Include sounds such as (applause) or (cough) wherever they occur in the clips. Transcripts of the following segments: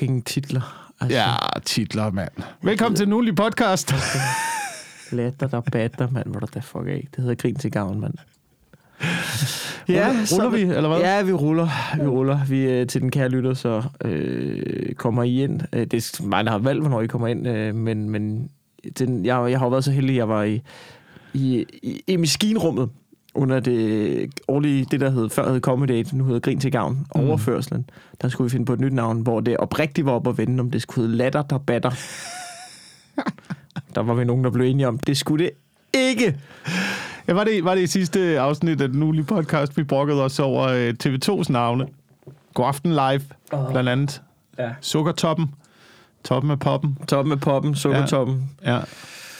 fucking titler. Altså, Ja, titler, mand. Velkommen til Nulig Podcast. (laughs) Latter, der batter, mand. Hvor der da fuck af. Det hedder Grin til gavn, mand. Ruller, så- ruller vi, eller hvad? Ja, vi ruller. Vi ruller. Vi øh, til den kære lytter, så øh, kommer I ind. Øh, det er mig, der har valgt, hvornår I kommer ind, øh, men, men den, jeg, jeg har jo været så heldig, jeg var i, i, i, i maskinrummet under det årlige, det der hed, før hed Comedy nu hedder Grin til Gavn, Mm. overførselen. Der skulle vi finde på et nyt navn, hvor det oprigtigt var op at vende, om det skulle hedde Latter, der batter. (laughs) der var vi nogen, der blev enige om, det skulle det ikke. Ja, var, det, var det i sidste afsnit af den Nulig Podcast, vi brokkede os over øh, TV2's navne. God aften live, Åh. blandt andet. Ja. Sukkertoppen. Toppen af poppen. Toppen af poppen, sukkertoppen. Ja.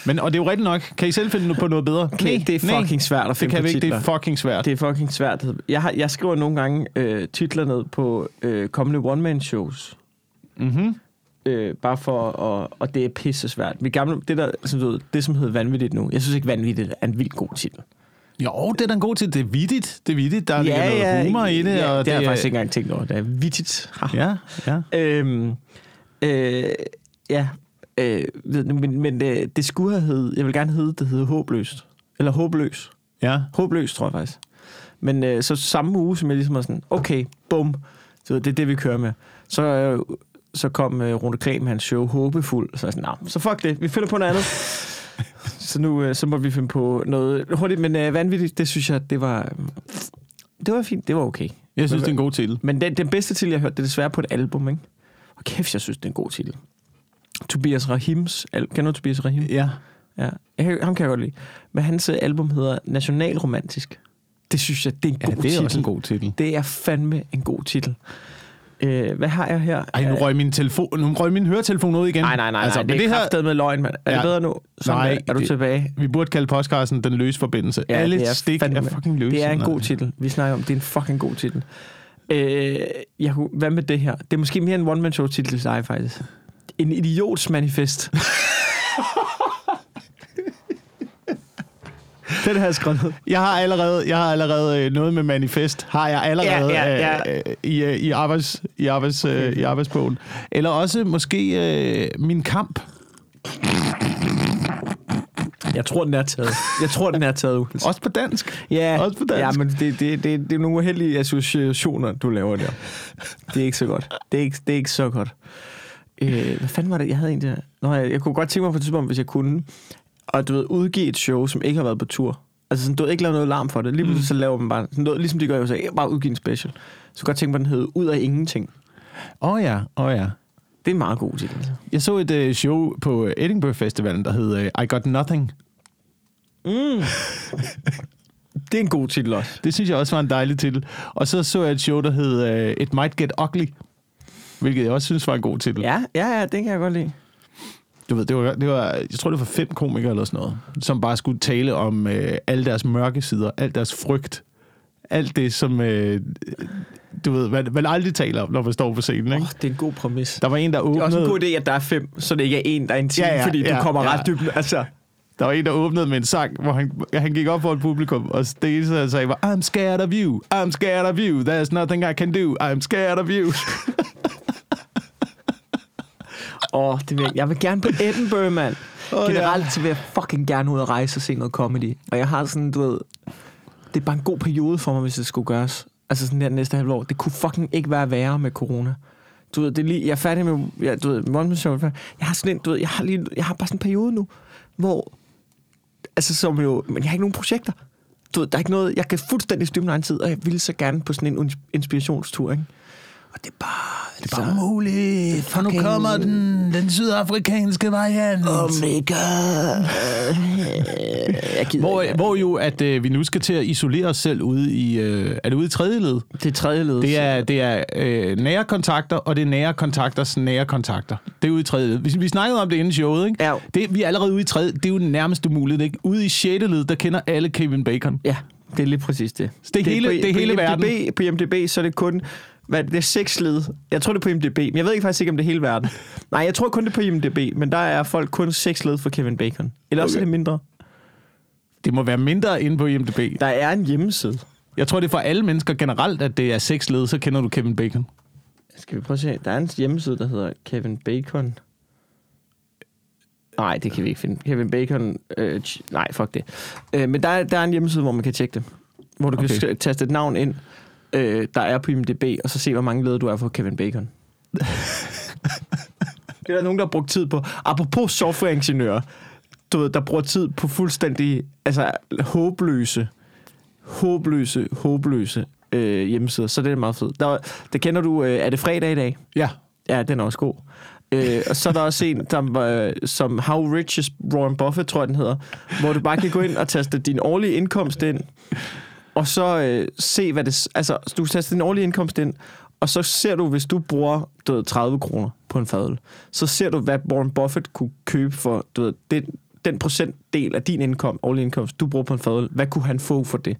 Men, og det er jo rigtigt nok. Kan I selv finde på noget bedre? Okay, det er fucking svært at Det finde kan på vi ikke. Det titler. er fucking svært. Det er fucking svært. Jeg, har, jeg skriver nogle gange øh, titler ned på øh, kommende one-man-shows. Mm-hmm. Øh, bare for at... Og det er pisse svært. Vi gamle, det, der, som du ved, det, som hedder vanvittigt nu. Jeg synes ikke, vanvittigt er en vild god titel. Jo, det er da en god til. Det er vittigt. Det er vittigt. Der ligger noget humor i det. Ja, og det har jeg er- faktisk ikke engang tænkt over. Det er vittigt. Ja, ja. Øhm, øh, ja, øh, men, men det, det skulle have heddet... Jeg vil gerne hedde, det hedder Håbløst. Eller Håbløs. Ja. Håbløs, tror jeg faktisk. Men øh, så samme uge, som jeg ligesom var sådan, okay, bum, så det er det, vi kører med. Så, øh, så kom øh, Rune med hans show Håbefuld, så jeg sådan, nah, så fuck det, vi finder på noget andet. (laughs) så nu øh, så må vi finde på noget hurtigt, men øh, vanvittigt, det synes jeg, det var, øh, det var fint, det var okay. Jeg synes, det er en god titel. Men den, den bedste til, jeg har hørt, det er desværre på et album, ikke? Og kæft, jeg synes, det er en god titel. Tobias Rahims, al- kender du Tobias Rahim? Ja. Ja, jeg, ham kan jeg godt lide. Men hans øh, album hedder Nationalromantisk. Det synes jeg, det er en Ja, god det er titel. også en god titel. Det er fandme en god titel. Øh, hvad har jeg her? Ej, nu røg min, telefon, nu røg min høretelefon ud igen. Nej, nej, nej, altså, nej. men Det er det her, med løgn, mand. Er Ja. det bedre nu? Sådan Nej, er du det- tilbage? vi burde kalde podcasten Den løse forbindelse. Ja, Alle det er stik fandme- er fucking løse. Det er en god titel. Vi snakker om, det er en fucking god titel. Øh, jeg, hvad med det her? Det er måske mere en one-man-show-titel til dig, faktisk. En idiots manifest. Den har jeg skrevet ned. Jeg har allerede, jeg har allerede øh, noget med manifest. Har jeg allerede Ja, ja, ja. øh, øh, i, øh, i, arbejds, i, arbejds, øh, i arbejdsbogen. Eller også måske øh, min kamp. Jeg tror, den er taget. Jeg tror, den er taget. Også på dansk. Ja, Også på dansk. ja men det, det, det, det er nogle uheldige associationer, du laver der. Det er ikke så godt. Det er ikke, det er ikke så godt. Øh, hvad fanden var det? Jeg havde en der... Nå, jeg, jeg kunne godt tænke mig på et tidspunkt, hvis jeg kunne, og du ved, udgive et show, som ikke har været på tur. Altså sådan, du ved, ikke lave noget larm for det. Lige pludselig så laver man bare, sådan noget, ligesom de gør i USA, bare udgive en special. Så godt tænke mig, den hed Ud af Ingenting. Åh oh, ja, åh oh, ja. Det er en meget god titel. Jeg så et øh, show på Edinburgh Festivalen, der hed øh, I Got Nothing. Mm. (laughs) det er en god titel også. Det synes jeg også var en dejlig titel. Og så så jeg et show, der hed øh, It Might Get Ugly. Hvilket jeg også synes var en god titel. Ja, ja, ja, det kan jeg godt lide. Du ved, det var, det var, jeg tror, det var fem komikere eller sådan noget, som bare skulle tale om øh, alle deres mørke sider, alt deres frygt, alt det, som øh, du ved, man, man aldrig taler om, når man står på scenen. Ikke? Oh, det er en god præmis. Der var en, der Det er også en åbnede, god idé, at der er fem, så det ikke er en, der er en time, ja, ja, fordi ja, du kommer ja. ret dybt. Altså, der var en, der åbnede med en sang, hvor han, han gik op for et publikum, og det eneste, han sagde var, I'm scared of you, I'm scared of you, there's nothing I can do, I'm scared of you. (laughs) åh, det vil, jeg- jeg vil gerne på Edinburgh, mand. Oh, ja. Generelt så vil jeg fucking gerne ud og rejse og se noget comedy. Og jeg har sådan, du ved, det er bare en god periode for mig, hvis det skulle gøres. Altså sådan der næste halvår. Det kunne fucking ikke være værre med corona. Du ved, det er lige, jeg er færdig med, jeg, du ved, one show. Jeg har sådan en, du ved, jeg har, lige, jeg har bare sådan en periode nu, hvor, altså som jo, men jeg har ikke nogen projekter. Du ved, der er ikke noget, jeg kan fuldstændig styre min egen tid, og jeg vil så gerne på sådan en inspirationstur, ikke? Og det er bare... Det er bare muligt, for nu kommer den, den sydafrikanske variant. Oh my god. jeg gider Hvor, hvor jo, at øh, vi nu skal til at isolere os selv ude i... Øh, er det ude i tredje led? Det er tredje led. Det er, det er øh, nære kontakter, og det er nære kontakters nære kontakter. Det er ude i tredje led. Vi, vi snakkede om det inden showet, ikke? Ja. Det, vi er allerede ude i tredje. Det er jo nærmest umuligt, ikke? Ude i sjette led, der kender alle Kevin Bacon. Ja, det er lige præcis det. Det er hele- på, det er på hele IMDb, verden. På IMDb, så er det kun... Hvad, det er seks led. Jeg tror, det er på IMDb, men jeg ved ikke faktisk ikke, om det er hele verden. (laughs) Nej, jeg tror kun, det er på IMDb, men der er folk kun seks led for Kevin Bacon. Eller også Okay. er det mindre. Det må være mindre inde på IMDb. Der er en hjemmeside. Jeg tror, det er for alle mennesker generelt, at det er seks led, så kender du Kevin Bacon. Skal vi prøve at se? Der er en hjemmeside, der hedder Kevin Bacon. Nej, det kan vi ikke finde. Kevin Bacon... Øh, nej, fuck det. Øh, men der er, der er en hjemmeside, hvor man kan tjekke det. Hvor du okay. Kan taste et navn ind, øh, der er på IMDb, og så se, hvor mange ledere du er for Kevin Bacon. (laughs) det er der nogen, der har brugt tid på. Apropos softwareingeniører, du ved, der bruger tid på fuldstændig altså, håbløse, håbløse, håbløse øh, hjemmesider. Så det er meget fedt. Der, der kender du, øh, er det fredag i dag? Ja. Ja, den er også god. Øh, og så er der også en, der, var, som How Rich is Warren Buffett, tror jeg, den hedder, hvor du bare kan gå ind og taste din årlige indkomst ind, og så øh, se, hvad det... Altså, du kan taste din årlige indkomst ind, og så ser du, hvis du bruger du ved, 30 kroner på en fadøl, så ser du, hvad Warren Buffett kunne købe for du ved, den, den procentdel af din indkomst, årlige indkomst, du bruger på en fadøl. Hvad kunne han få for det?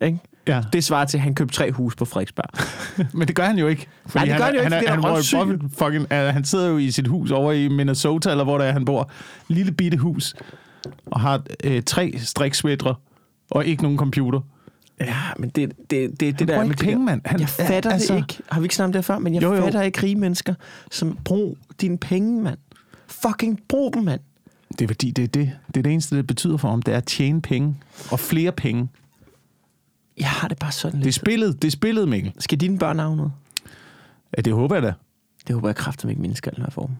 Ikke? ja. Det svarer til, at han købte tre hus på Frederiksberg. (laughs) Men det gør han jo ikke. Fordi det gør han jo ikke, Han, det er han, han. Warren Buffett fucking, uh, han sidder jo i sit hus over i Minnesota, eller hvor der er, han bor. Lille bitte hus. Og har øh, tre striksvætre og ikke nogen computer. Ja, men det, det, det, det Han der... med ikke det penge, mand. Han- Jeg fatter altså- det ikke. Har vi ikke snakket om det før? Men jeg Jo, jo. fatter ikke rige mennesker, som brug dine penge, mand. Fucking brug dem, mand. Det er fordi, det er det. Det er det eneste, det betyder for ham. Det er at tjene penge. Og flere penge. Jeg har det bare sådan Det er lidt. spillet, det er spillet, Mikkel. Skal dine børn arve noget? Ja, det håber jeg da. Det håber jeg kraftigt ikke mine skal have form.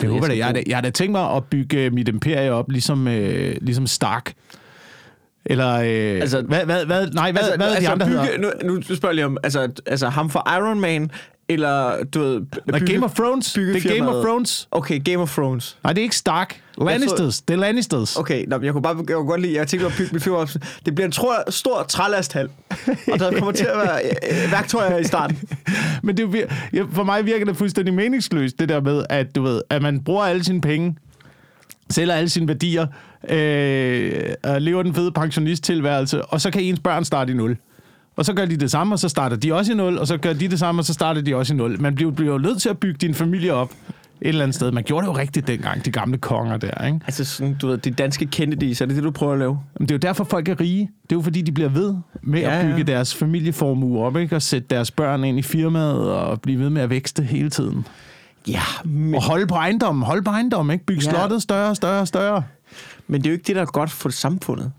Det håber jeg da. skal Jeg har da, jeg har da tænkt mig at bygge øh, mit imperie op, ligesom, øh, ligesom Stark. Eller, øh, Altså- altså, hvad, hvad, hvad, nej, hvad, altså, hvad altså, de andre bygge, hedder? nu, nu spørger jeg lige om, altså, altså ham fra Iron Man, eller du ved... Nej, Game of Thrones. Det er Game of. Thrones. Okay, Game of Thrones. Nej, det er ikke Stark. Lannisters. Det er Lannisters. Okay, nå, jeg kunne bare jeg kunne godt lide, jeg tænkte at bygge mit firma op. Det bliver en tror, stor trælasthal, og der kommer til at være øh, værktøjer i starten. (laughs) Men det er, ja, for mig virker det fuldstændig meningsløst, det der med, at, du ved, at man bruger alle sine penge, sælger alle sine værdier, øh, og lever den fede pensionisttilværelse, og så kan ens børn starte i nul. Og så gør de det samme, og så starter de også i nul, og så gør de det samme, og så starter de også i nul. Man bliver, bliver jo nødt til at bygge din familie op et eller andet sted. Man gjorde det jo rigtigt dengang, de gamle konger der, ikke? Altså sådan, du ved, de danske Kennedys, er det det, du prøver at lave? Men det er jo derfor, folk er rige. Det er jo fordi, de bliver ved med Ja, at bygge ja. deres familieformue op, ikke? Og sætte deres børn ind i firmaet og blive ved med at vækste hele tiden. Ja, men, Og holde på ejendommen, holde på ejendommen, ikke? Bygge Ja. slottet større, større, større. men det er jo ikke det, der er godt for samfundet.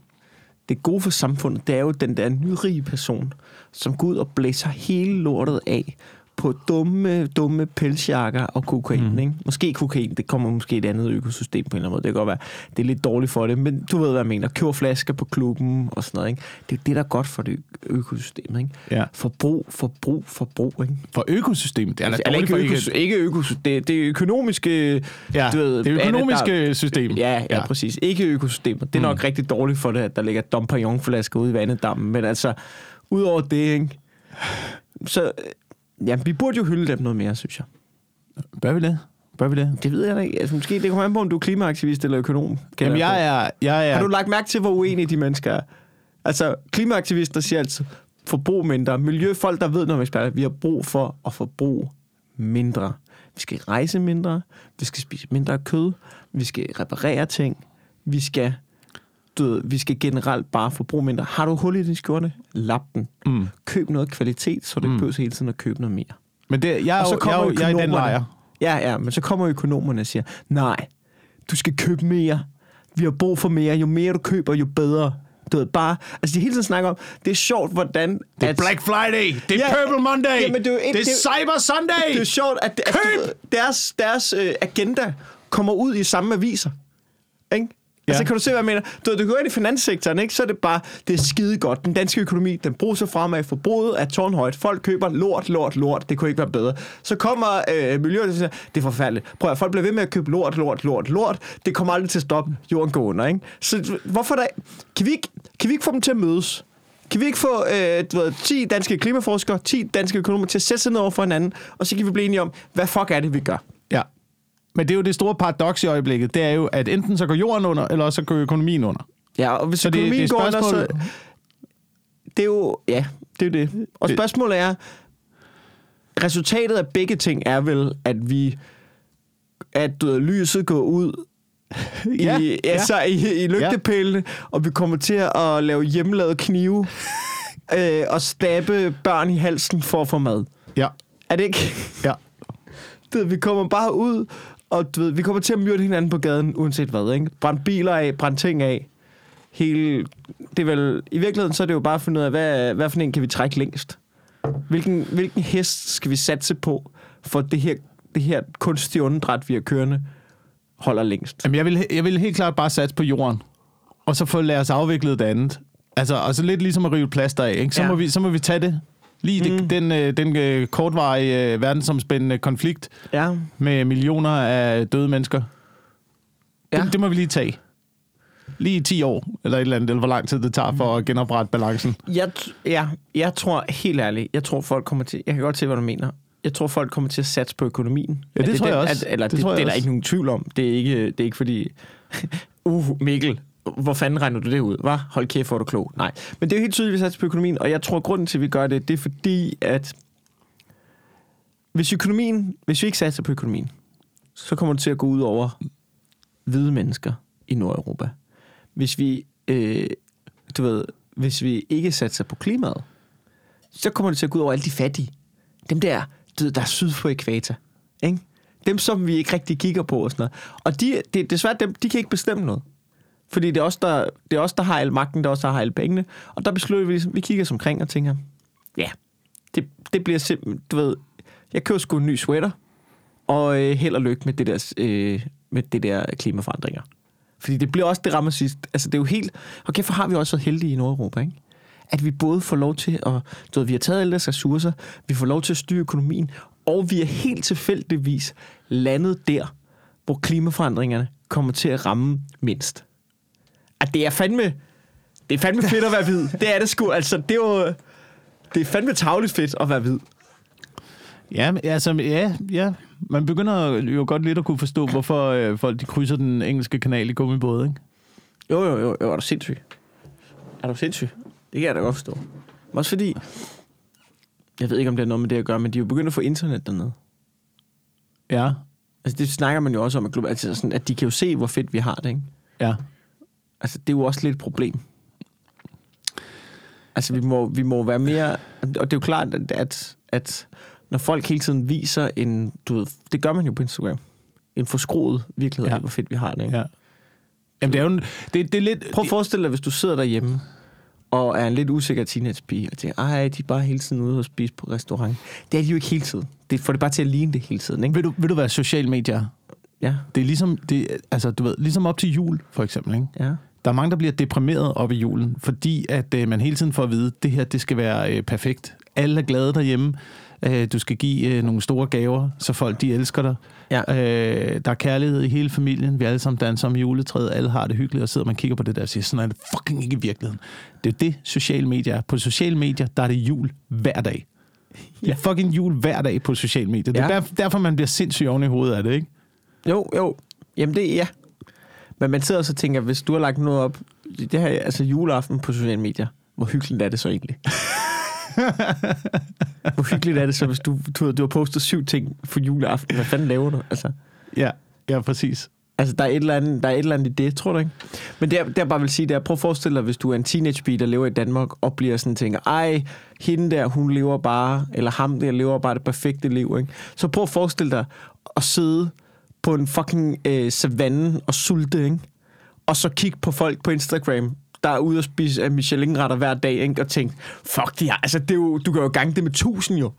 Det gode for samfundet, det er jo den der nyrige person, som går ud og blæser hele lortet af på dumme, dumme pelsjakker og kokain. Mm. Ikke? Måske kokain, det kommer måske et andet økosystem på en eller anden måde. Det kan godt være, det er lidt dårligt for det, men du ved, hvad jeg mener. Køber flasker på klubben og sådan noget. Ikke? Det er det, der er godt for det økosystem. Ikke? Ja. Forbrug, forbrug, forbrug. Ikke? For økosystemet, det er Eller dårligt ikke, for økos, ikke... økosystem, det, det er økonomiske... Ja, du ved, det økonomiske der- system. Ja, ja, ja, præcis. Ikke økosystemet. Det er nok Mm. rigtig dårligt for det, at der ligger Dom Perignon-flasker ude i vandedammen. Men altså, udover det, ikke? Så, ja, vi burde jo hylde dem noget mere, synes jeg. Bør vi det? Bør vi det? Det ved jeg da ikke. Altså, måske det kommer an på, om du er klimaaktivist eller økonom. Jamen, på. jeg er... Jeg er Har du lagt mærke til, hvor uenige de mennesker er? Altså, klimaaktivister siger altid, forbrug mindre. Miljøfolk, der ved noget om eksperter, vi har brug for at forbruge mindre. Vi skal rejse mindre, vi skal spise mindre kød, vi skal reparere ting, vi skal, du ved, vi skal generelt bare forbruge mindre. Har du hul i din skjorte? Lap den. Mm. Køb noget kvalitet, så du ikke Mm. behøver hele tiden at købe noget mere. Men det, jeg, er Og så jeg, kommer er jo- jeg er i den lejr. Ja, ja, men så kommer økonomerne og siger, nej, du skal købe mere. Vi har brug for mere. Jo mere du køber, jo bedre. Du ved, bare... Altså, de hele tiden snakker om, det er sjovt, hvordan... Det er Black Friday. Det er Ja. Purple Monday. Jamen, det er ikke- det er Cyber Sunday. Det er sjovt, at, at ved, deres, deres øh, agenda kommer ud i samme aviser. Ja. Altså, kan du se, hvad jeg mener? Du, du går ind i finanssektoren, ikke? så er det bare, det er skide godt. Den danske økonomi, den bruger sig fremad. Forbruget er tårnhøjt. Folk køber lort, lort, lort. Det kunne ikke være bedre. Så kommer øh, miljøet og siger, det er forfærdeligt. Prøv at folk bliver ved med at købe lort, lort, lort, lort. Det kommer aldrig til at stoppe. Jorden går under, ikke? Så hvorfor der... Kan vi ikke, kan vi ikke få dem til at mødes? Kan vi ikke få øh, du ved, 10 danske klimaforskere, 10 danske økonomer til at sætte sig ned over for hinanden, og så kan vi blive enige om, hvad fuck er det, vi gør? Ja. Men det er jo det store paradoks i øjeblikket. Det er jo, at enten så går jorden under, eller også så går økonomien under. Ja, og hvis Så det- økonomien det er går under, så... Det er jo... Ja, det er jo det. Og Det- spørgsmålet er... Resultatet af begge ting er vel, at vi... At ved, lyset går ud i, Ja, ja, ja. altså, i, i lygtepælene, og vi kommer til at lave hjemmelavede knive (laughs) øh, og stabbe børn i halsen for at få mad. Ja. Er det ikke? Ja. Ved, vi kommer bare ud, og du ved, vi kommer til at myrde hinanden på gaden, uanset hvad, ikke? Brænd biler af, brænd ting af. Hele, det er vel, I virkeligheden, så er det jo bare at finde ud af, hvad, hvad for en kan vi trække længst? Hvilken, hvilken hest skal vi satse på, for det her, det her kunstige åndedræt, vi har kørende, holder længst? Jamen, jeg vil, jeg vil helt klart bare satse på jorden, og så få lad os afviklet det andet. Altså, altså lidt ligesom at rive plaster af, ikke? Så, Ja. må vi, så må vi tage det. Lige det, Mm. den, øh, den øh, kortvarige øh, verdensomspændende konflikt Ja. med millioner af døde mennesker. Ja. Det, det må vi lige tage. Lige i 10 år, eller et eller andet, eller hvor lang tid det tager for at genoprette balancen. Jeg, ja, jeg tror helt ærligt, jeg tror folk kommer til, jeg kan godt se, hvad du mener. Jeg tror folk kommer til at satse på økonomien. Ja, det Er tror jeg den- også. At, eller Det det, det, tror jeg det er der ikke nogen tvivl om. Det er ikke, det er ikke fordi, (laughs) uh, Mikkel, hvor fanden regner du det ud? Hvad? Hold kæft, hvor er du klog. Nej. Men det er jo helt tydeligt, at vi satser på økonomien, og jeg tror, grunden til, at vi gør det, det er fordi, at hvis økonomien, hvis vi ikke satser på økonomien, så kommer det til at gå ud over hvide mennesker i Nordeuropa. Hvis vi, øh, du ved, hvis vi ikke satser på klimaet, så kommer det til at gå ud over alle de fattige. Dem der, der er syd for ekvator. Ikke? Dem, som vi ikke rigtig kigger på og sådan noget. Og de, det, desværre, dem, de kan ikke bestemme noget. Fordi det er, os, der, det er os, der har al magten, det er os, der har alle pengene. Og der beslutter vi ligesom, vi kigger os omkring og tænker, ja, det, det bliver simpelthen, du ved, jeg køber sgu en ny sweater, og øh, held og lykke med det der, øh, med det der klimaforandringer. Fordi det bliver også det rammer sidst. Altså det er jo helt, og kæft, har vi også været heldige i Nordeuropa, ikke? At vi både får lov til at, du ved, vi har taget alle deres ressourcer, vi får lov til at styre økonomien, og vi er helt tilfældigvis landet der, hvor klimaforandringerne kommer til at ramme mindst. At det er fandme, det er fandme fedt at være hvid. Det er det sgu. Altså, det er jo, det er fandme tavligt fedt at være hvid. Ja, altså, ja, ja. Man begynder jo godt lidt at kunne forstå, hvorfor øh, folk de krydser den engelske kanal i gummibåde, ikke? Jo, jo, jo, jo, er du sindssyg? Er du sindssyg? Det kan jeg da godt forstå. Men Også fordi, jeg ved ikke, om det er noget med det at gøre, men de er jo begyndt at få internet dernede. Ja, Altså, det snakker man jo også om, at, global- altså sådan, at de kan jo se, hvor fedt vi har det, ikke? ja. Altså, det er jo også lidt et problem. Altså, vi må, vi må være mere... Og det er jo klart, at, at, når folk hele tiden viser en... Du ved, det gør man jo på Instagram. En forskroet virkelighed Ja. af, hvor fedt vi har det, ikke? ja. Jamen, det er jo en, det, det er lidt... Prøv at forestille dig, hvis du sidder derhjemme og er en lidt usikker teenagepige, og tænker, ej, de er bare hele tiden ude og spise på restaurant. Det er de jo ikke hele tiden. Det får det bare til at ligne det hele tiden, ikke? Vil du, vil du være social medier? Ja, Det er ligesom, det, altså, du ved, ligesom op til jul, for eksempel, ikke? ja. Der er mange, der bliver deprimeret op i julen, fordi at øh, man hele tiden får at vide, at det her det skal være øh, perfekt. Alle er glade derhjemme. Øh, du skal give øh, nogle store gaver, så folk de elsker dig. Ja. Øh, der er kærlighed i hele familien. Vi alle sammen danser om juletræet. Alle har det hyggeligt og sidder man kigger på det der og siger, sådan er det fucking ikke i virkeligheden. Det er det, sociale medier er. På sociale medier, der er det jul hver dag. Det er Ja. fucking jul hver dag på sociale medier. Det er Ja. derfor, man bliver sindssyg oven i hovedet af det, ikke? Jo, jo. Jamen det, ja. Men man sidder og så tænker, hvis du har lagt noget op, det her, altså juleaften på sociale medier, hvor hyggeligt er det så egentlig? (laughs) hvor hyggeligt er det så, hvis du, du, du har postet syv ting for juleaften? Hvad fanden laver du? Altså, Ja, ja præcis. altså der, er et eller andet, der er et eller andet i det, tror du ikke? Men det, jeg bare vil sige, det er, prøv at forestille dig, hvis du er en teenagepige, der lever i Danmark, og bliver sådan tænker, ej, hende der, hun lever bare, eller ham der lever bare det perfekte liv, ikke? Så prøv at forestille dig at sidde på en fucking øh, savanne og sulte, ikke? Og så kigge på folk på Instagram, der er ude og spise af Michelin-retter hver dag, ikke? Og tænke, fuck, de har, altså, det er jo, du kan jo gange det med tusind, jo.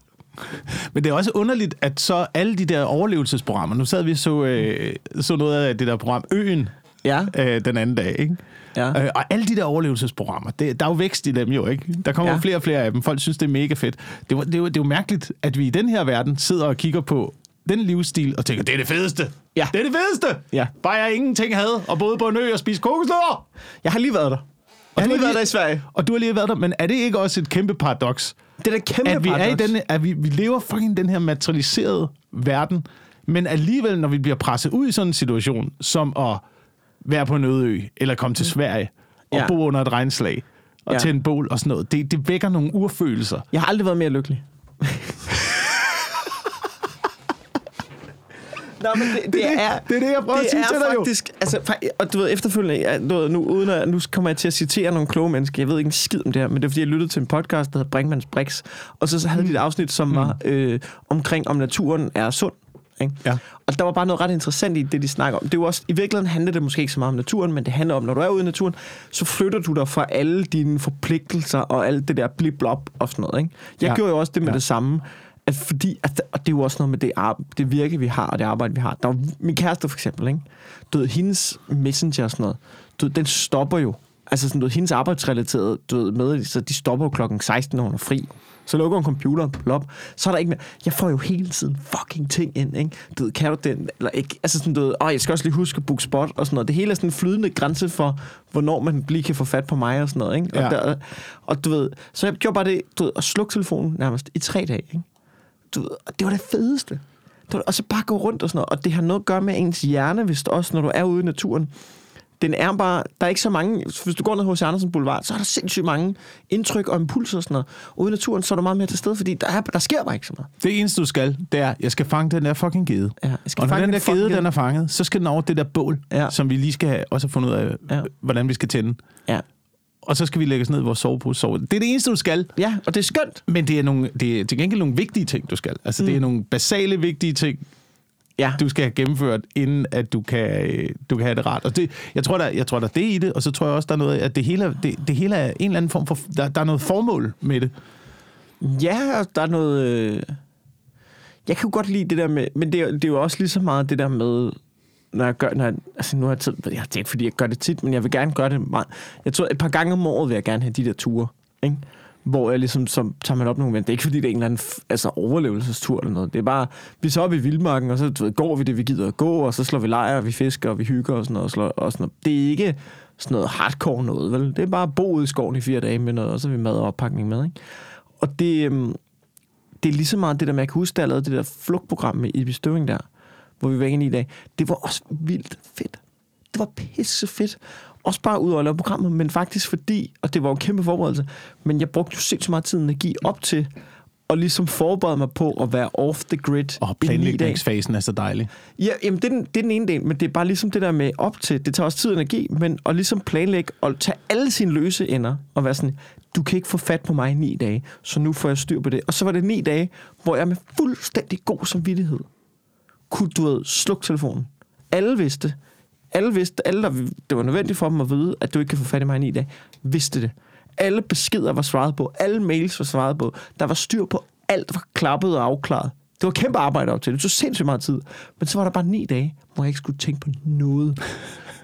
Men det er også underligt, at så alle de der overlevelsesprogrammer, nu sad vi så, øh, så noget af det der program Øen Ja, øh, den anden dag, ikke? ja. Øh, og alle de der overlevelsesprogrammer, det, der er jo vækst i dem jo, ikke? Der kommer ja. flere og flere af dem. Folk synes, det er mega fedt. Det, var, det, er jo, det er jo mærkeligt, at vi i den her verden sidder og kigger på den livsstil og tænker, det er det fedeste. Ja. Det er det fedeste. Ja. Bare jeg ingenting havde og boede på en ø og spiste kokosløver. Jeg har lige været der. Jeg har lige har været lige- der i Sverige. Og du har lige været der, men er det ikke også et kæmpe paradoks? Det er da kæmpe at vi, er i paradoks. denne, at vi, vi lever fucking den her materialiserede verden, men alligevel, når vi bliver presset ud i sådan en situation, som at være på en øde ø, eller komme til Sverige, og Ja. bo under et regnslag, og ja. tænde bål og sådan noget, det, det vækker nogle urfølelser. Jeg har aldrig været mere lykkelig. (laughs) Nå, men det, det, det, er, det er det, jeg prøver det at sige til dig jo. faktisk, altså, fa- og du ved, efterfølgende, ja, du ved, nu, uden at, nu kommer jeg til at citere nogle kloge mennesker, jeg ved ikke en skid om det her, men det er fordi, jeg lyttede til en podcast, der hedder Brinkmanns Brix, og så, så havde de et afsnit, som var øh, omkring, om naturen er sund. Ikke? Ja. Og der var bare noget ret interessant i det, de snakker om. Det jo også, I virkeligheden handler det måske ikke så meget om naturen, men det handler om, når du er ude i naturen, så flytter du dig fra alle dine forpligtelser og alt det der blip-blop og sådan noget. Ikke? Jeg Ja. gjorde jo også det med ja. det samme. At fordi, at, og det er jo også noget med det, det virke, vi har, og det arbejde, vi har. Der var min kæreste for eksempel, ikke? Du ved, hendes messenger og sådan noget, du ved, den stopper jo. Altså sådan noget, hendes arbejdsrelaterede du ved, med, så de stopper jo klokken 16, når hun er fri. Så lukker hun computeren op, så er der ikke mere. Jeg får jo hele tiden fucking ting ind, ikke? Du ved, kan du den, eller ikke? Altså sådan, du ved, åh, jeg skal også lige huske at booke spot og sådan noget. Det hele er sådan en flydende grænse for, hvornår man lige kan få fat på mig og sådan noget, ikke? Ja. Og, der, og du ved, så jeg gjorde bare det, du ved, at slukke telefonen nærmest i tre dage, ikke? Du og det var det fedeste. Det var, og så bare gå rundt og sådan noget. Og det har noget at gøre med ens hjerne, hvis du også, når du er ude i naturen. Den er bare, der er ikke så mange, hvis du går ned hos Andersen Boulevard, så er der sindssygt mange indtryk og impulser og sådan noget. Ude i naturen, så er du meget mere til stede, fordi der, er, der sker bare ikke så meget. Det eneste, du skal, det er, jeg skal fange den der fucking gede. Ja, jeg skal og når den der gede. den er fanget, så skal den over det der bål, Ja. som vi lige skal have, også have fundet ud af, Ja. hvordan vi skal tænde. Ja. Og så skal vi lægge os ned i vores sovepose. Sove. Det er det eneste, du skal. ja, og det er skønt. Men det er, nogle, det er til gengæld nogle vigtige ting, du skal. Altså, mm. det er nogle basale, vigtige ting, Ja, du skal have gennemført, inden at du kan, du kan have det rart. Og det, jeg, tror, der, jeg tror, der er det i det, og så tror jeg også, der er noget, at det hele, det, det hele er en eller anden form for... Der, der er noget formål med det. Ja, der er noget... Øh... Jeg kan jo godt lide det der med... Men det det er jo også lige så meget det der med... Når jeg gør... Når jeg, altså nu har jeg tid... Jeg er ikke, fordi jeg gør det tit, men jeg vil gerne gøre det meget... Jeg tror, et par gange om året vil jeg gerne have de der ture. Ikke? Hvor jeg ligesom... Så tager man op nogle event. Det er ikke, fordi det er en eller anden altså, overlevelsestur eller noget. Det er bare... Vi så op i vildmarken, og så du ved, går vi det, vi gider at gå, og så slår vi lejr, og vi fisker, og vi hygger og sådan noget. Og, slår, og sådan noget. Det er ikke sådan noget hardcore noget, vel? Det er bare at bo ude i skoven i fire dage med noget, og så har vi mad og oppakning med, ikke? Og det, øhm, det er lige så meget det der med, at jeg kan huske, da jeg lavede det der flugtprogram med Ibi Støving der, hvor vi var inde i dag. Det var også vildt fedt. Det var pisse fedt. Også bare ud over at lave programmet, men faktisk fordi, og det var jo en kæmpe forberedelse, men jeg brugte jo sindssygt meget tid og energi op til at ligesom forberede mig på at være off the grid Og planlægningsfasen er så dejlig. Ja, jamen det er, den, det er den ene del, men det er bare ligesom det der med op til, det tager også tid og energi, men at ligesom planlægge og tage alle sine løse ender og være sådan, du kan ikke få fat på mig i ni dage, så nu får jeg styr på det. Og så var det ni dage, hvor jeg med fuldstændig god samvittighed kunne, du ved, slukke telefonen. Alle vidste, alle vidste, alle der, det var nødvendigt for dem at vide, at du ikke kan få fat i mig i ni dage, vidste det. Alle beskeder var svaret på, alle mails var svaret på, der var styr på, alt var klappet og afklaret. Det var kæmpe arbejde op til. Det tog sindssygt meget tid. Men så var der bare ni dage, hvor jeg ikke skulle tænke på noget.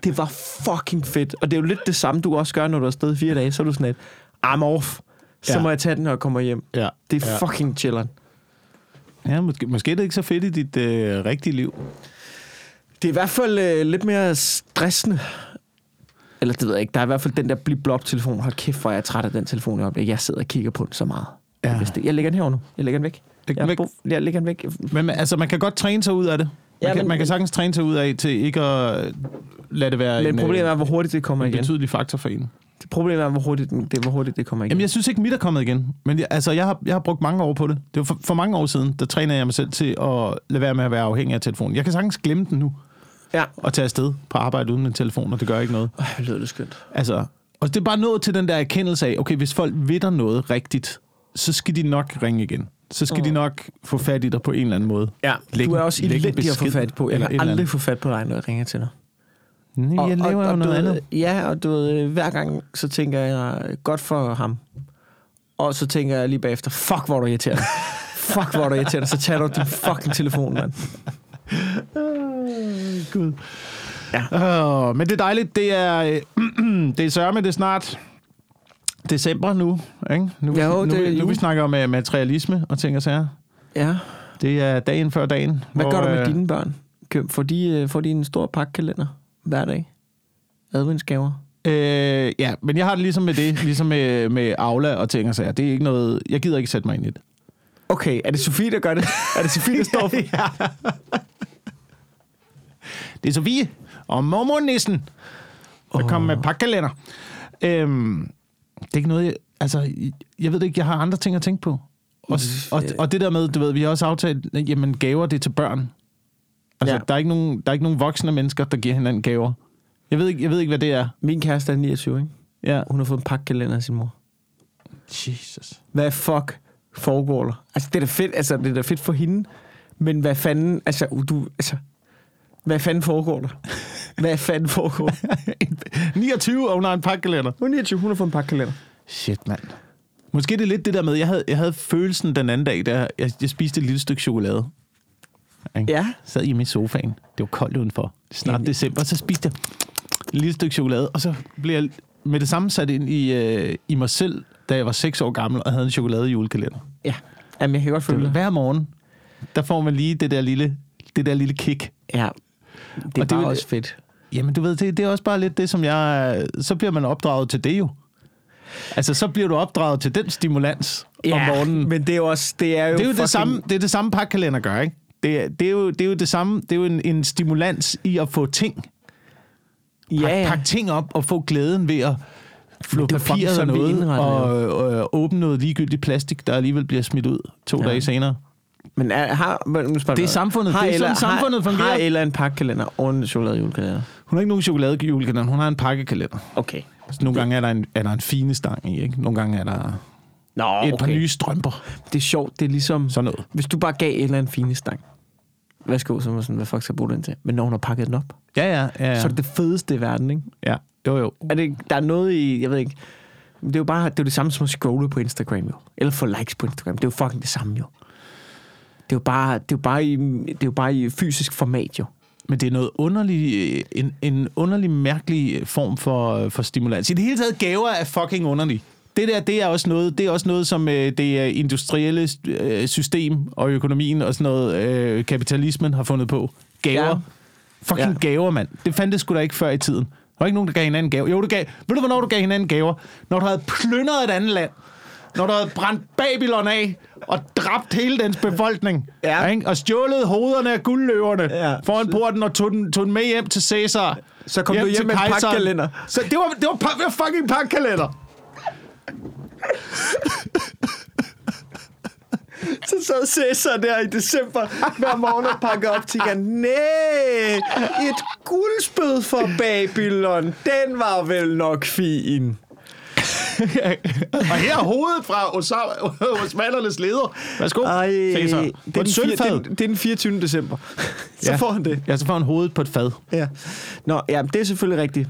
Det var fucking fedt. Og det er jo lidt det samme, du også gør, når du er afsted i fire dage. Så er du sådan et, I'm off. Så Ja. må jeg tage den, når jeg kommer hjem. Ja. Det er ja. fucking chilleren. Ja, måske, måske er det ikke så fedt i dit øh, rigtige liv. Det er i hvert fald øh, lidt mere stressende. Eller det ved jeg ikke. Der er i hvert fald den der blip-blop-telefon. Hold kæft, hvor er jeg træt af den telefon. Jeg sidder og kigger på den så meget. Ja. Jeg, lægger den herovre nu. Jeg lægger den væk. Læg den jeg, væk. brug- jeg lægger den væk. Men altså, man kan godt træne sig ud af det. Man, Ja, kan, men- man kan sagtens træne sig ud af til ikke at lade det være Men en, problemet øh, er, hvor hurtigt det kommer en igen. betydelig faktor for en. Det problemet er, hvor hurtigt det, hvor hurtigt det kommer igen. Jamen, jeg synes ikke, mit er kommet igen. Men jeg, altså, jeg har, jeg har brugt mange år på det. Det var for, for mange år siden, der trænede jeg mig selv til at lade være med at være afhængig af telefonen. Jeg kan sagtens glemme den nu Ja. og tage afsted på arbejde uden en telefon, og det gør ikke noget. Øj, det lyder det skønt. Altså, og det er bare nået til den der erkendelse af, okay, hvis folk dig noget rigtigt, så skal de nok ringe igen. Så skal Mm. de nok få fat i dig på en eller anden måde. Ja, Læg du er også elendig at få fat på. Jeg kan aldrig få fat på dig, når jeg ringer til dig. Jeg laver jo du noget ved, andet. Ja, og du ved, hver gang så tænker jeg, godt for ham. Og så tænker jeg lige bagefter, fuck, hvor du irriterende. (laughs) fuck, hvor du irriterende. Så tager du din fucking telefon, mand. Gud. Ja. Uh, men det er dejligt. Det er, øh, (clears throat) det er sørme, det er snart december nu. Ikke? Nu, Jo, nu, det nu jul. vi snakker om uh, materialisme og ting og sager. Ja. Det er dagen før dagen. Hvad hvor, gør du med øh, dine børn? Får de, øh, får de en stor pakkalender hver dag? Adventsgaver? Øh, ja, men jeg har det ligesom med det, (laughs) ligesom med, med Aula og ting og sager. Det er ikke noget, jeg gider ikke sætte mig ind i det. Okay, er det Sofie, der gør det? Er det Sofie, der står for? (laughs) ja. Det er Sofie og mormornissen, der oh. kommer med pakkalender. Øhm, det er ikke noget, jeg, altså, jeg ved det ikke, jeg har andre ting at tænke på. Og, og, og det der med, du ved, vi har også aftalt, jamen gaver det er til børn. Altså, Ja. der, er ikke nogen, der er ikke nogen voksne mennesker, der giver hinanden gaver. Jeg ved ikke, jeg ved ikke hvad det er. Min kæreste er 29, ikke? Ja. Hun har fået en pakkalender af sin mor. Jesus. Hvad fuck foregår der? Altså, det er da fedt, altså, det er da fedt for hende. Men hvad fanden, altså, du, altså, hvad fanden foregår der? (laughs) Hvad fanden foregår? 29, (laughs) og hun har en pakkalender. Hun er 29, hun har fået en pakkalender. Shit, mand. Måske det er lidt det der med, jeg havde, jeg havde følelsen den anden dag, da jeg, jeg spiste et lille stykke chokolade. Ikke? Ja. sad hjemme i sofaen. Det var koldt udenfor. Snart Jamen. december. Så spiste jeg et lille stykke chokolade, og så blev jeg med det samme sat ind i, øh, i mig selv, da jeg var 6 år gammel og havde en chokolade julekalender. Ja. Jamen, jeg kan godt følge dig. Hver morgen, der får man lige det der lille, det der lille kick. Ja. Det er Og det bare jo- også fedt. Jamen, du ved, det, det er også bare lidt det, som jeg... Så bliver man opdraget til det jo. Altså, så bliver du opdraget til den stimulans om morgenen. men det er jo også, det er jo, det er jo fucking- det samme, det er det samme pakkalender gør, ikke? Det er, det er jo det er jo det samme. Det er jo en, en stimulans i at få ting. Pak, Ja, ja. Pakke ting op og få glæden ved at flå det er sådan, vi noget og, og åbne noget ligegyldigt plastik, der alligevel bliver smidt ud to Ja. dage senere. Men er, har, men nu spørger Det er samfundet. Har Det er Ella, sådan, samfundet har, fungerer. Har Ella en pakkalender og en chokoladejulekalender? Hun har ikke nogen chokoladejulekalender, hun har en pakkekalender. Okay. Så nogle gange er der en, er der en fine stang i, ikke? Nogle gange er der Nå, et okay. par nye strømper. Det er sjovt, det er ligesom... Sådan noget. Hvis du bare gav en fine stang. Værsgo, så var sådan, hvad fuck skal jeg bruge den til? Men når hun har pakket den op, Ja, ja, ja. ja. så er det det fedeste i verden, ikke? ja. Jo, jo. Er det, der er noget i, jeg ved ikke, det er jo bare, det er jo det samme som at scrolle på Instagram, jo. Eller få likes på Instagram. Det er jo fucking det samme, jo. Det er jo bare, det er jo bare, i, det er jo bare i fysisk format, jo. Men det er noget underlig, en, en underlig, mærkelig form for, for stimulans. I det hele taget gaver er fucking underlig. Det der, det er også noget, det er også noget som øh, det industrielle øh, system og økonomien og sådan noget, øh, kapitalismen har fundet på. Gaver. Ja. Fucking Ja. gaver, mand. Det fandtes sgu da ikke før i tiden. Der var ikke nogen, der gav hinanden gaver. Jo, du gav, ved du, hvornår du gav hinanden gaver? Når du havde plyndret et andet land. Når du havde brændt Babylon af og dræbt hele dens befolkning. Ja. Ikke? Og stjålet hovederne af guldløverne Ja. foran porten og tog den, tog den med hjem til Caesar. Så kom du hjem til med en pakkalender. Så det var, det var, det var fucking pakkalender. Så sad Cæsar der i december hver morgen og pakkede op til igen. Nej, et guldspyd for Babylon. Den var vel nok fin. og her er hovedet fra Osama- osmanernes leder. Værsgo, Ej, det er, et den fire, sølvfad. det, det er den 24. december. så Ja. får han det. Ja, så får han hovedet på et fad. Ja. Nå, ja, det er selvfølgelig rigtigt.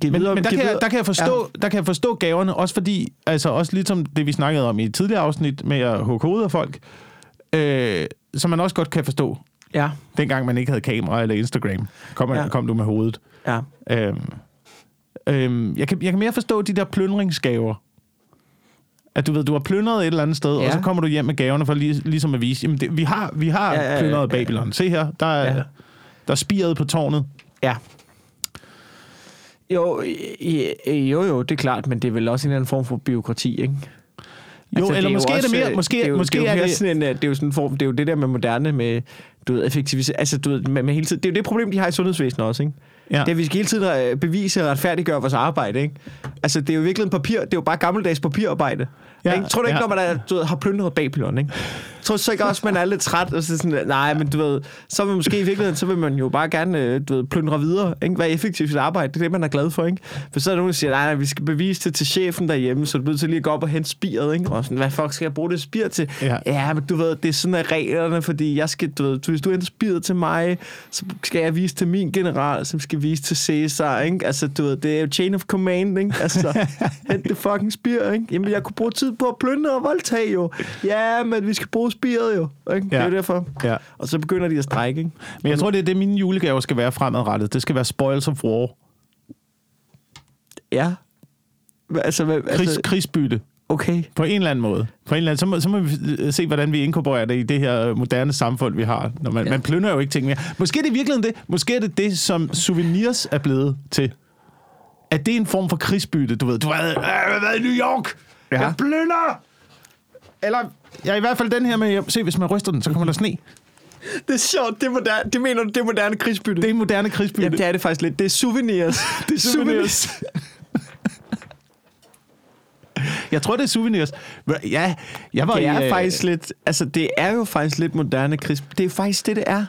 Giv Men, videre- men der, kan jeg, der, kan jeg forstå, ja. der kan jeg forstå gaverne, også fordi, altså også ligesom det, vi snakkede om i et tidligere afsnit med at hugge hovedet af folk, øh, som man også godt kan forstå, Ja, dengang man ikke havde kamera eller Instagram, kom, Ja. ja. kom du med hovedet. ja. Øhm, øhm, jeg, kan, jeg kan mere forstå de der plyndringsgaver. At du ved, du har plyndret et eller andet sted, ja. Ja. og så kommer du hjem med gaverne for lige, ligesom at vise, jamen det, vi har, vi har Ja, ja, ja, ja, plyndret ja. Babylon. Se her, der er, Ja. ja. der er spiret på tårnet. Ja. Jo, jo, jo, det er klart, men det er vel også en eller anden form for byråkrati, ikke? Jo, altså, eller måske er det mere, øh, måske, det er jo, måske det er, er jo mere det, sådan en, øh, det er jo sådan en form, det er jo det der med moderne med, du ved, effektivisering, altså du ved, med, med hele tiden, det er jo det problem, de har i sundhedsvæsenet også, ikke? ja. Det er, at vi skal hele tiden øh, bevise og retfærdiggøre vores arbejde, ikke? Altså, det er jo virkelig en papir, det er jo bare gammeldags papirarbejde. Ja, ikke? Tror du ikke, ja. når man er, du ved, har plyndret Babylon, ikke? Tror du så ikke også, man er lidt træt, og så sådan, nej, men du ved, så vil måske i virkeligheden, så vil man jo bare gerne, øh, du ved, plyndre videre, ikke? Være effektiv i sit arbejde, det er det, man er glad for, ikke? For så er der nogen, der siger, nej, nej, vi skal bevise det til chefen derhjemme, så du bliver til lige at gå op og hente spiret, ikke? Og sådan, hvad fuck skal jeg bruge det spir til? Ja. ja, men du ved, det er sådan af reglerne, fordi jeg skal, du ved, hvis du henter spiret til mig, så skal jeg vise til min general, som skal vise til Caesar, ikke? Altså, du ved, det er jo chain of command, ikke? Altså, (laughs) hent det fucking spir, ikke? Jamen, jeg kunne bruge tid på at plyndre og voldtage, jo. Ja, men vi skal bruge spiret, jo. Ikke? Det er Ja. jo derfor. ja. Og så begynder de at strække, ikke? Men jeg tror, det er det, mine julegaver skal være fremadrettet. Det skal være spoils of war. Ja. Altså, hvad, Krigs, altså, krigsbytte. okay. På en eller anden måde. På en eller anden, så, må, så må vi se, hvordan vi inkorporerer det i det her moderne samfund, vi har. Når man, Ja. ja. man plynder jo ikke ting mere. Måske er det virkelig det. Måske er det det, som souvenirs er blevet til. At det er en form for krigsbytte, du ved. Du har, øh, har været i New York. Ja. Ja. Jeg plynder. Eller, ja, i hvert fald den her med, se, hvis man ryster den, så kommer der sne. Det er sjovt. Det, er moderne, det mener du, det er moderne krigsbytte? Det er moderne krigsbytte. Jamen, det er det faktisk lidt. Det er souvenirs. (laughs) det er souvenirs. jeg tror, det er souvenirs. Ja, jeg var Det i, er øh, faktisk lidt, altså det er jo faktisk lidt moderne krigs. Det er jo faktisk det, det er.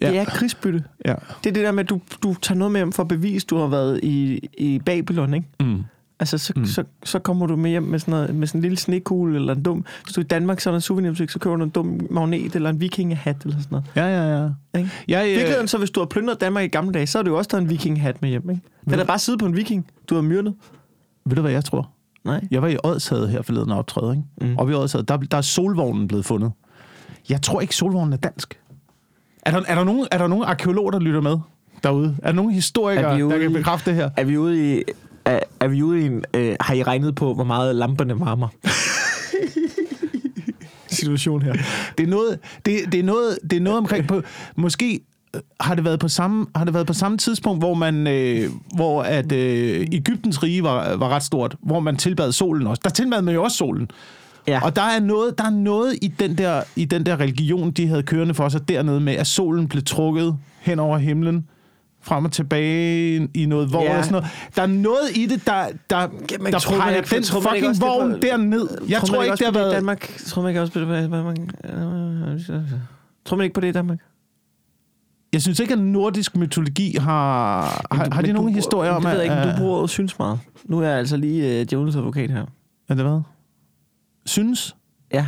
Ja. Det er krigsbytte. Ja. Det er det der med, at du, du tager noget med hjem for at bevise, du har været i, i Babylon, ikke? Mm. Altså, så, Mm. så, så kommer du med hjem med sådan, noget, med sådan en lille snekugle eller en dum... Hvis du er i Danmark, så er der en souvenirbutik, så køber du en dum magnet eller en vikingehat eller sådan noget. Ja, ja, ja. Ikke? I øh, virkeligheden, så hvis du har plyndret Danmark i gamle dage, så har du jo også taget en vikinghat med hjem, ikke? Den er bare siddet på en viking, du har myrdet. ved du, hvad jeg tror? Nej. Jeg var i Odshavet her forleden og optræde, ikke? Mm. Og i Odshavet, der, der er solvognen blevet fundet. Jeg tror ikke, solvognen er dansk. Er der, er der, nogen, er der nogen arkeologer, der lytter med derude? Er der nogen historikere, Er ude der kan bekræfte det her? Er vi ude i... Er, vi ude i en... Øh, har I regnet på, hvor meget lamperne varmer? (laughs) Situation her. Det er noget, det, det er noget, det er noget omkring på, måske øh, har det været på samme har det været på samme tidspunkt, hvor man øh, hvor at øh, Egyptens rige var, var ret stort, hvor man tilbad solen også. Der tilbad man jo også solen. Ja. Og der er noget der er noget i den der i den der religion, de havde kørende for sig dernede med at solen blev trukket hen over himlen frem og tilbage i noget vogn Ja. og sådan noget. Der er noget i det, der, der, men der tror man peger ikke- den tror fucking vogn var- derned. Jeg tror, man ikke, det har på været... Danmark. Tror man ikke også på det i Danmark? Tror man ikke på det i Danmark? Jeg synes ikke, at nordisk mytologi har... Har, har de du- historier om, Det ved jeg ikke, men du bruger ordet synes meget. Nu er jeg altså lige djævelens advokat her. Er det hvad? Synes? Ja.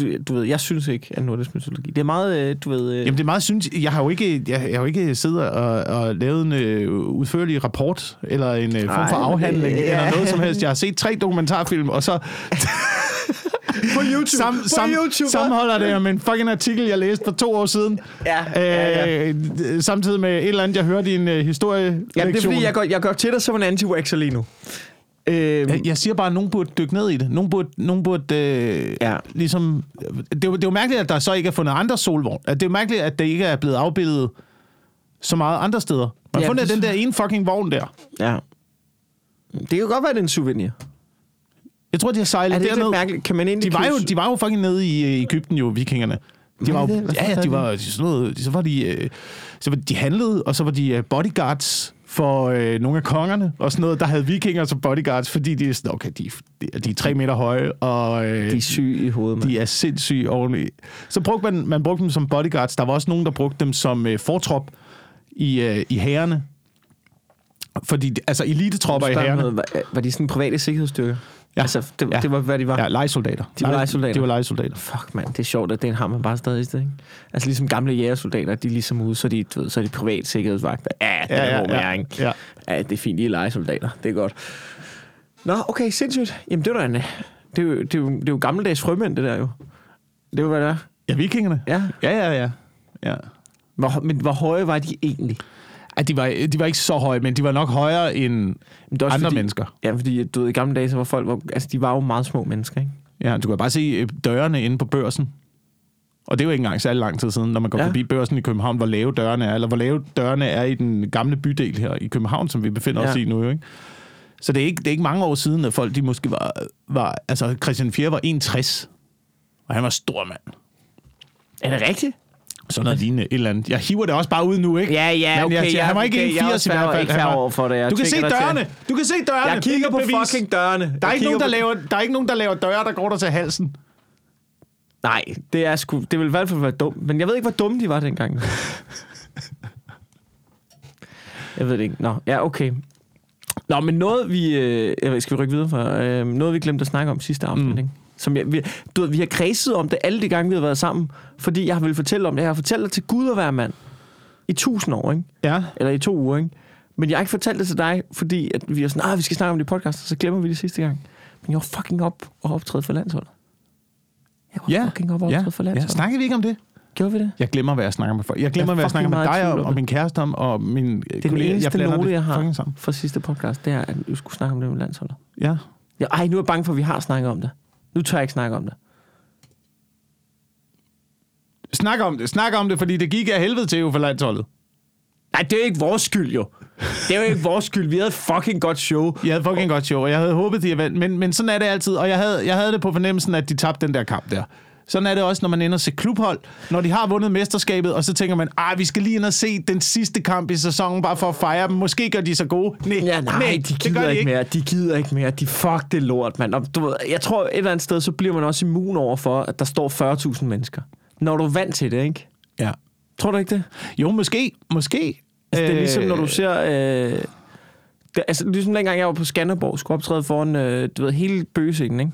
Du, du ved, jeg synes ikke, at nordisk mytologi. Det er meget, øh, du ved... Øh, Jamen, det er meget synes... Jeg har jo ikke, jeg, jeg har jo ikke siddet og, og lavet en øh, udførlig rapport, eller en øh, form for men det- afhandling, ja. eller noget som helst. Jeg har set tre dokumentarfilm, og så (laughs) på YouTube. sam, på sam, YouTube. sammenholder det med en fucking artikel, jeg læste for to år siden. Ja, ja, ja. Øh, samtidig med et eller andet, jeg hørte i en øh, historie. Ja, det er fordi, jeg går, jeg går til dig som en anti-waxer lige nu. Øhm, Jeg, jeg siger bare, at nogen burde dykke ned i det. Nogen burde, nogen burde øh, Ja. ligesom... Det er, jo, det er jo mærkeligt, at der så ikke er fundet andre solvogn. At det er jo mærkeligt, at det ikke er blevet afbildet så meget andre steder. Man har Ja, fundet det- den der ene fucking vogn der. ja. Det kan jo godt være, det er en souvenir. Jeg tror, de har sejlet det derned. mærkeligt? Kan man De var, jo, de var jo fucking nede i øh, Ægypten jo, vikingerne. De var, jo, ja, de var sådan noget, så var de, øh, så var de handlede, og så var de øh, bodyguards for øh, nogle af kongerne, og sådan noget, der havde vikinger som bodyguards, fordi de er sådan, okay, de, de, de er tre meter høje, og øh, De er syge i hovedet, mand. de er sindssyge oveni. Så brugte man, man brugte dem som bodyguards. Der var også nogen, der brugte dem som øh, fortrop i, øh, i hærene. Fordi, altså elitetropper i hærene. var, var de sådan private sikkerhedsstyrker? Ja. Altså, det, Ja. det var, hvad de var? Ja, legesoldater. De var Nej, lejesoldater. De var legesoldater. Fuck, mand, det er sjovt, at den har man bare stadig i stedet, ikke? Altså, ligesom gamle jægersoldater, de er ligesom ude, så de, du ved, så er de privat sikkerhedsvagter. Ja, det er ja, ja, ja. ja. ja, det er fint, de er lejesoldater. Det er godt. Nå, okay, sindssygt. Jamen, det er da en, det er jo, det er jo, det er jo gammeldags frømænd, det der jo. Det er jo, hvad det er. Ja, vikingerne. Ja. Ja, ja, ja. ja. Hvor, men hvor høje var de egentlig? Ej, de, var, de var ikke så høje, men de var nok højere end Men det også andre fordi, mennesker. Ja, fordi du ved, i gamle dage, så var folk, hvor, altså, de var jo meget små mennesker, ikke? Ja, du kan bare se øh, dørene inde på børsen. Og det er jo ikke engang særlig lang tid siden, når man går ja. Forbi børsen i København, hvor lave dørene er, eller hvor lave dørene er i den gamle bydel her i København, som vi befinder ja. os i nu. Ikke? Så det er, ikke, det er ikke mange år siden, at folk de måske var... var altså, Christian 4 var 61, og han var stor mand. Er det rigtigt? Sådan noget lignende et eller andet. Jeg hiver det også bare ud nu, ikke? Ja, ja, Men okay. jeg, siger, ja, han var ikke okay, en jeg 80 også i hvert fald. ikke over for det. Jeg du kan se dig til. dørene! Du kan se dørene! Jeg kigger på Bevis. fucking dørene. Der er, Jeg ikke nogen, der på- laver, der er ikke nogen, der laver døre, der går der til halsen. Nej, det er sgu, det vil i hvert fald være dumt. Men jeg ved ikke, hvor dumme de var dengang. (laughs) jeg ved det ikke. Nå, ja, okay. Nå, men noget vi... Øh, jeg ved, skal vi rykke videre fra? Øh, noget vi glemte at snakke om sidste afsnit, Mm. ikke? Som jeg, vi, du vi har kredset om det alle de gange, vi har været sammen. Fordi jeg har vil fortælle om det. Jeg har fortalt det til Gud at være mand. I tusind år, ikke? Ja. Eller i to uger, ikke? Men jeg har ikke fortalt det til dig, fordi at vi er sådan, ah, vi skal snakke om det i podcast, og så glemmer vi det sidste gang. Men jeg var fucking op og optræde for landsholdet. Jeg var Ja. fucking op og Ja. optræde for ja. landsholdet. Snakkede vi ikke om det? Gjorde vi det? Jeg glemmer, hvad jeg snakker med folk. Jeg glemmer, Jeg hvad jeg snakker med dig om, og min kæreste om, og min Det er den kollega. eneste blander note, det jeg har sammen. fra sidste podcast, det er, at vi skulle snakke om det med landsholdet. Ja. Ja, ej, nu er jeg bange for, at vi har snakket om det. Nu tør jeg ikke snakke om det. Snak om det. Snak om det, fordi det gik af helvede til jo for landsholdet. Nej, det er jo ikke vores skyld, jo. Det er jo ikke vores skyld. Vi havde fucking godt show. Jeg havde fucking godt show, og jeg havde håbet, de havde vandt. Men, men sådan er det altid, og jeg havde, jeg havde det på fornemmelsen, at de tabte den der kamp der. Sådan er det også, når man ender og ser klubhold, når de har vundet mesterskabet, og så tænker man, ah, vi skal lige ind og se den sidste kamp i sæsonen, bare for at fejre dem. Måske gør de så gode. Nej, Ja, nej, de det gider gør de ikke, ikke. mere. De gider ikke mere. De fuck det lort, mand. Og du jeg tror, et eller andet sted, så bliver man også immun over for, at der står 40.000 mennesker. Når du er vant til det, ikke? Ja. Tror du ikke det? Jo, måske. Måske. Altså, det er ligesom, når du Øh, ser... Øh, det, altså, ligesom dengang jeg var på Skanderborg, skulle optræde foran, øh, du ved, hele bøgescenen, ikke?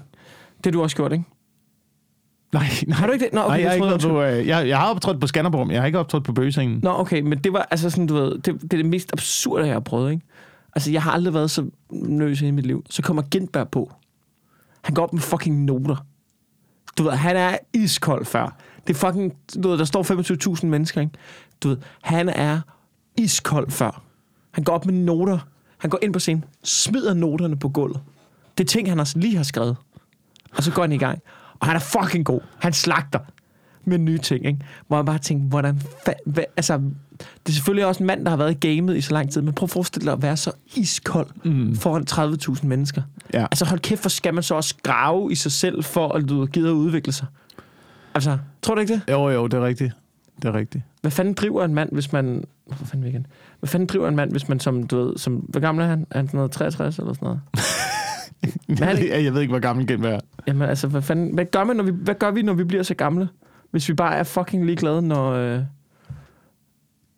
Det har du også gjort, ikke? Nej, nej. Har du ikke det? Nå, okay, nej, jeg, har jeg ikke troede, været på, øh, jeg, jeg har optrådt på Skanderborg, men jeg har ikke optrådt på Bøgesengen. Nå, okay, men det var altså sådan, du ved, det, det er det mest absurde, jeg har prøvet, ikke? Altså, jeg har aldrig været så nervøs i mit liv. Så kommer Gintberg på. Han går op med fucking noter. Du ved, han er iskold før. Det er fucking, du ved, der står 25.000 mennesker, ikke? Du ved, han er iskold før. Han går op med noter. Han går ind på scenen, smider noterne på gulvet. Det er ting, han har lige har skrevet. Og så går han i gang. Og han er fucking god. Han slagter med nye ting, ikke? Hvor jeg bare tænker, hvordan... Fa- hva, altså, det er selvfølgelig også en mand, der har været i gamet i så lang tid, men prøv at forestille dig at være så iskold mm. foran 30.000 mennesker. Ja. Altså hold kæft, hvor skal man så også grave i sig selv, for at du gider at udvikle sig? Altså, tror du ikke det? Jo, jo, det er rigtigt. Det er rigtigt. Hvad fanden driver en mand, hvis man... Hvad fanden igen? Hvad fanden driver en mand, hvis man som, du ved, som... Hvor gammel er han? Er han sådan noget 63 eller sådan noget? (laughs) Jeg, ved, jeg ved ikke, hvor gammel Gent er. Jamen altså, hvad fanden... Hvad gør, man, når vi, hvad gør vi, når vi bliver så gamle? Hvis vi bare er fucking ligeglade, når... Øh...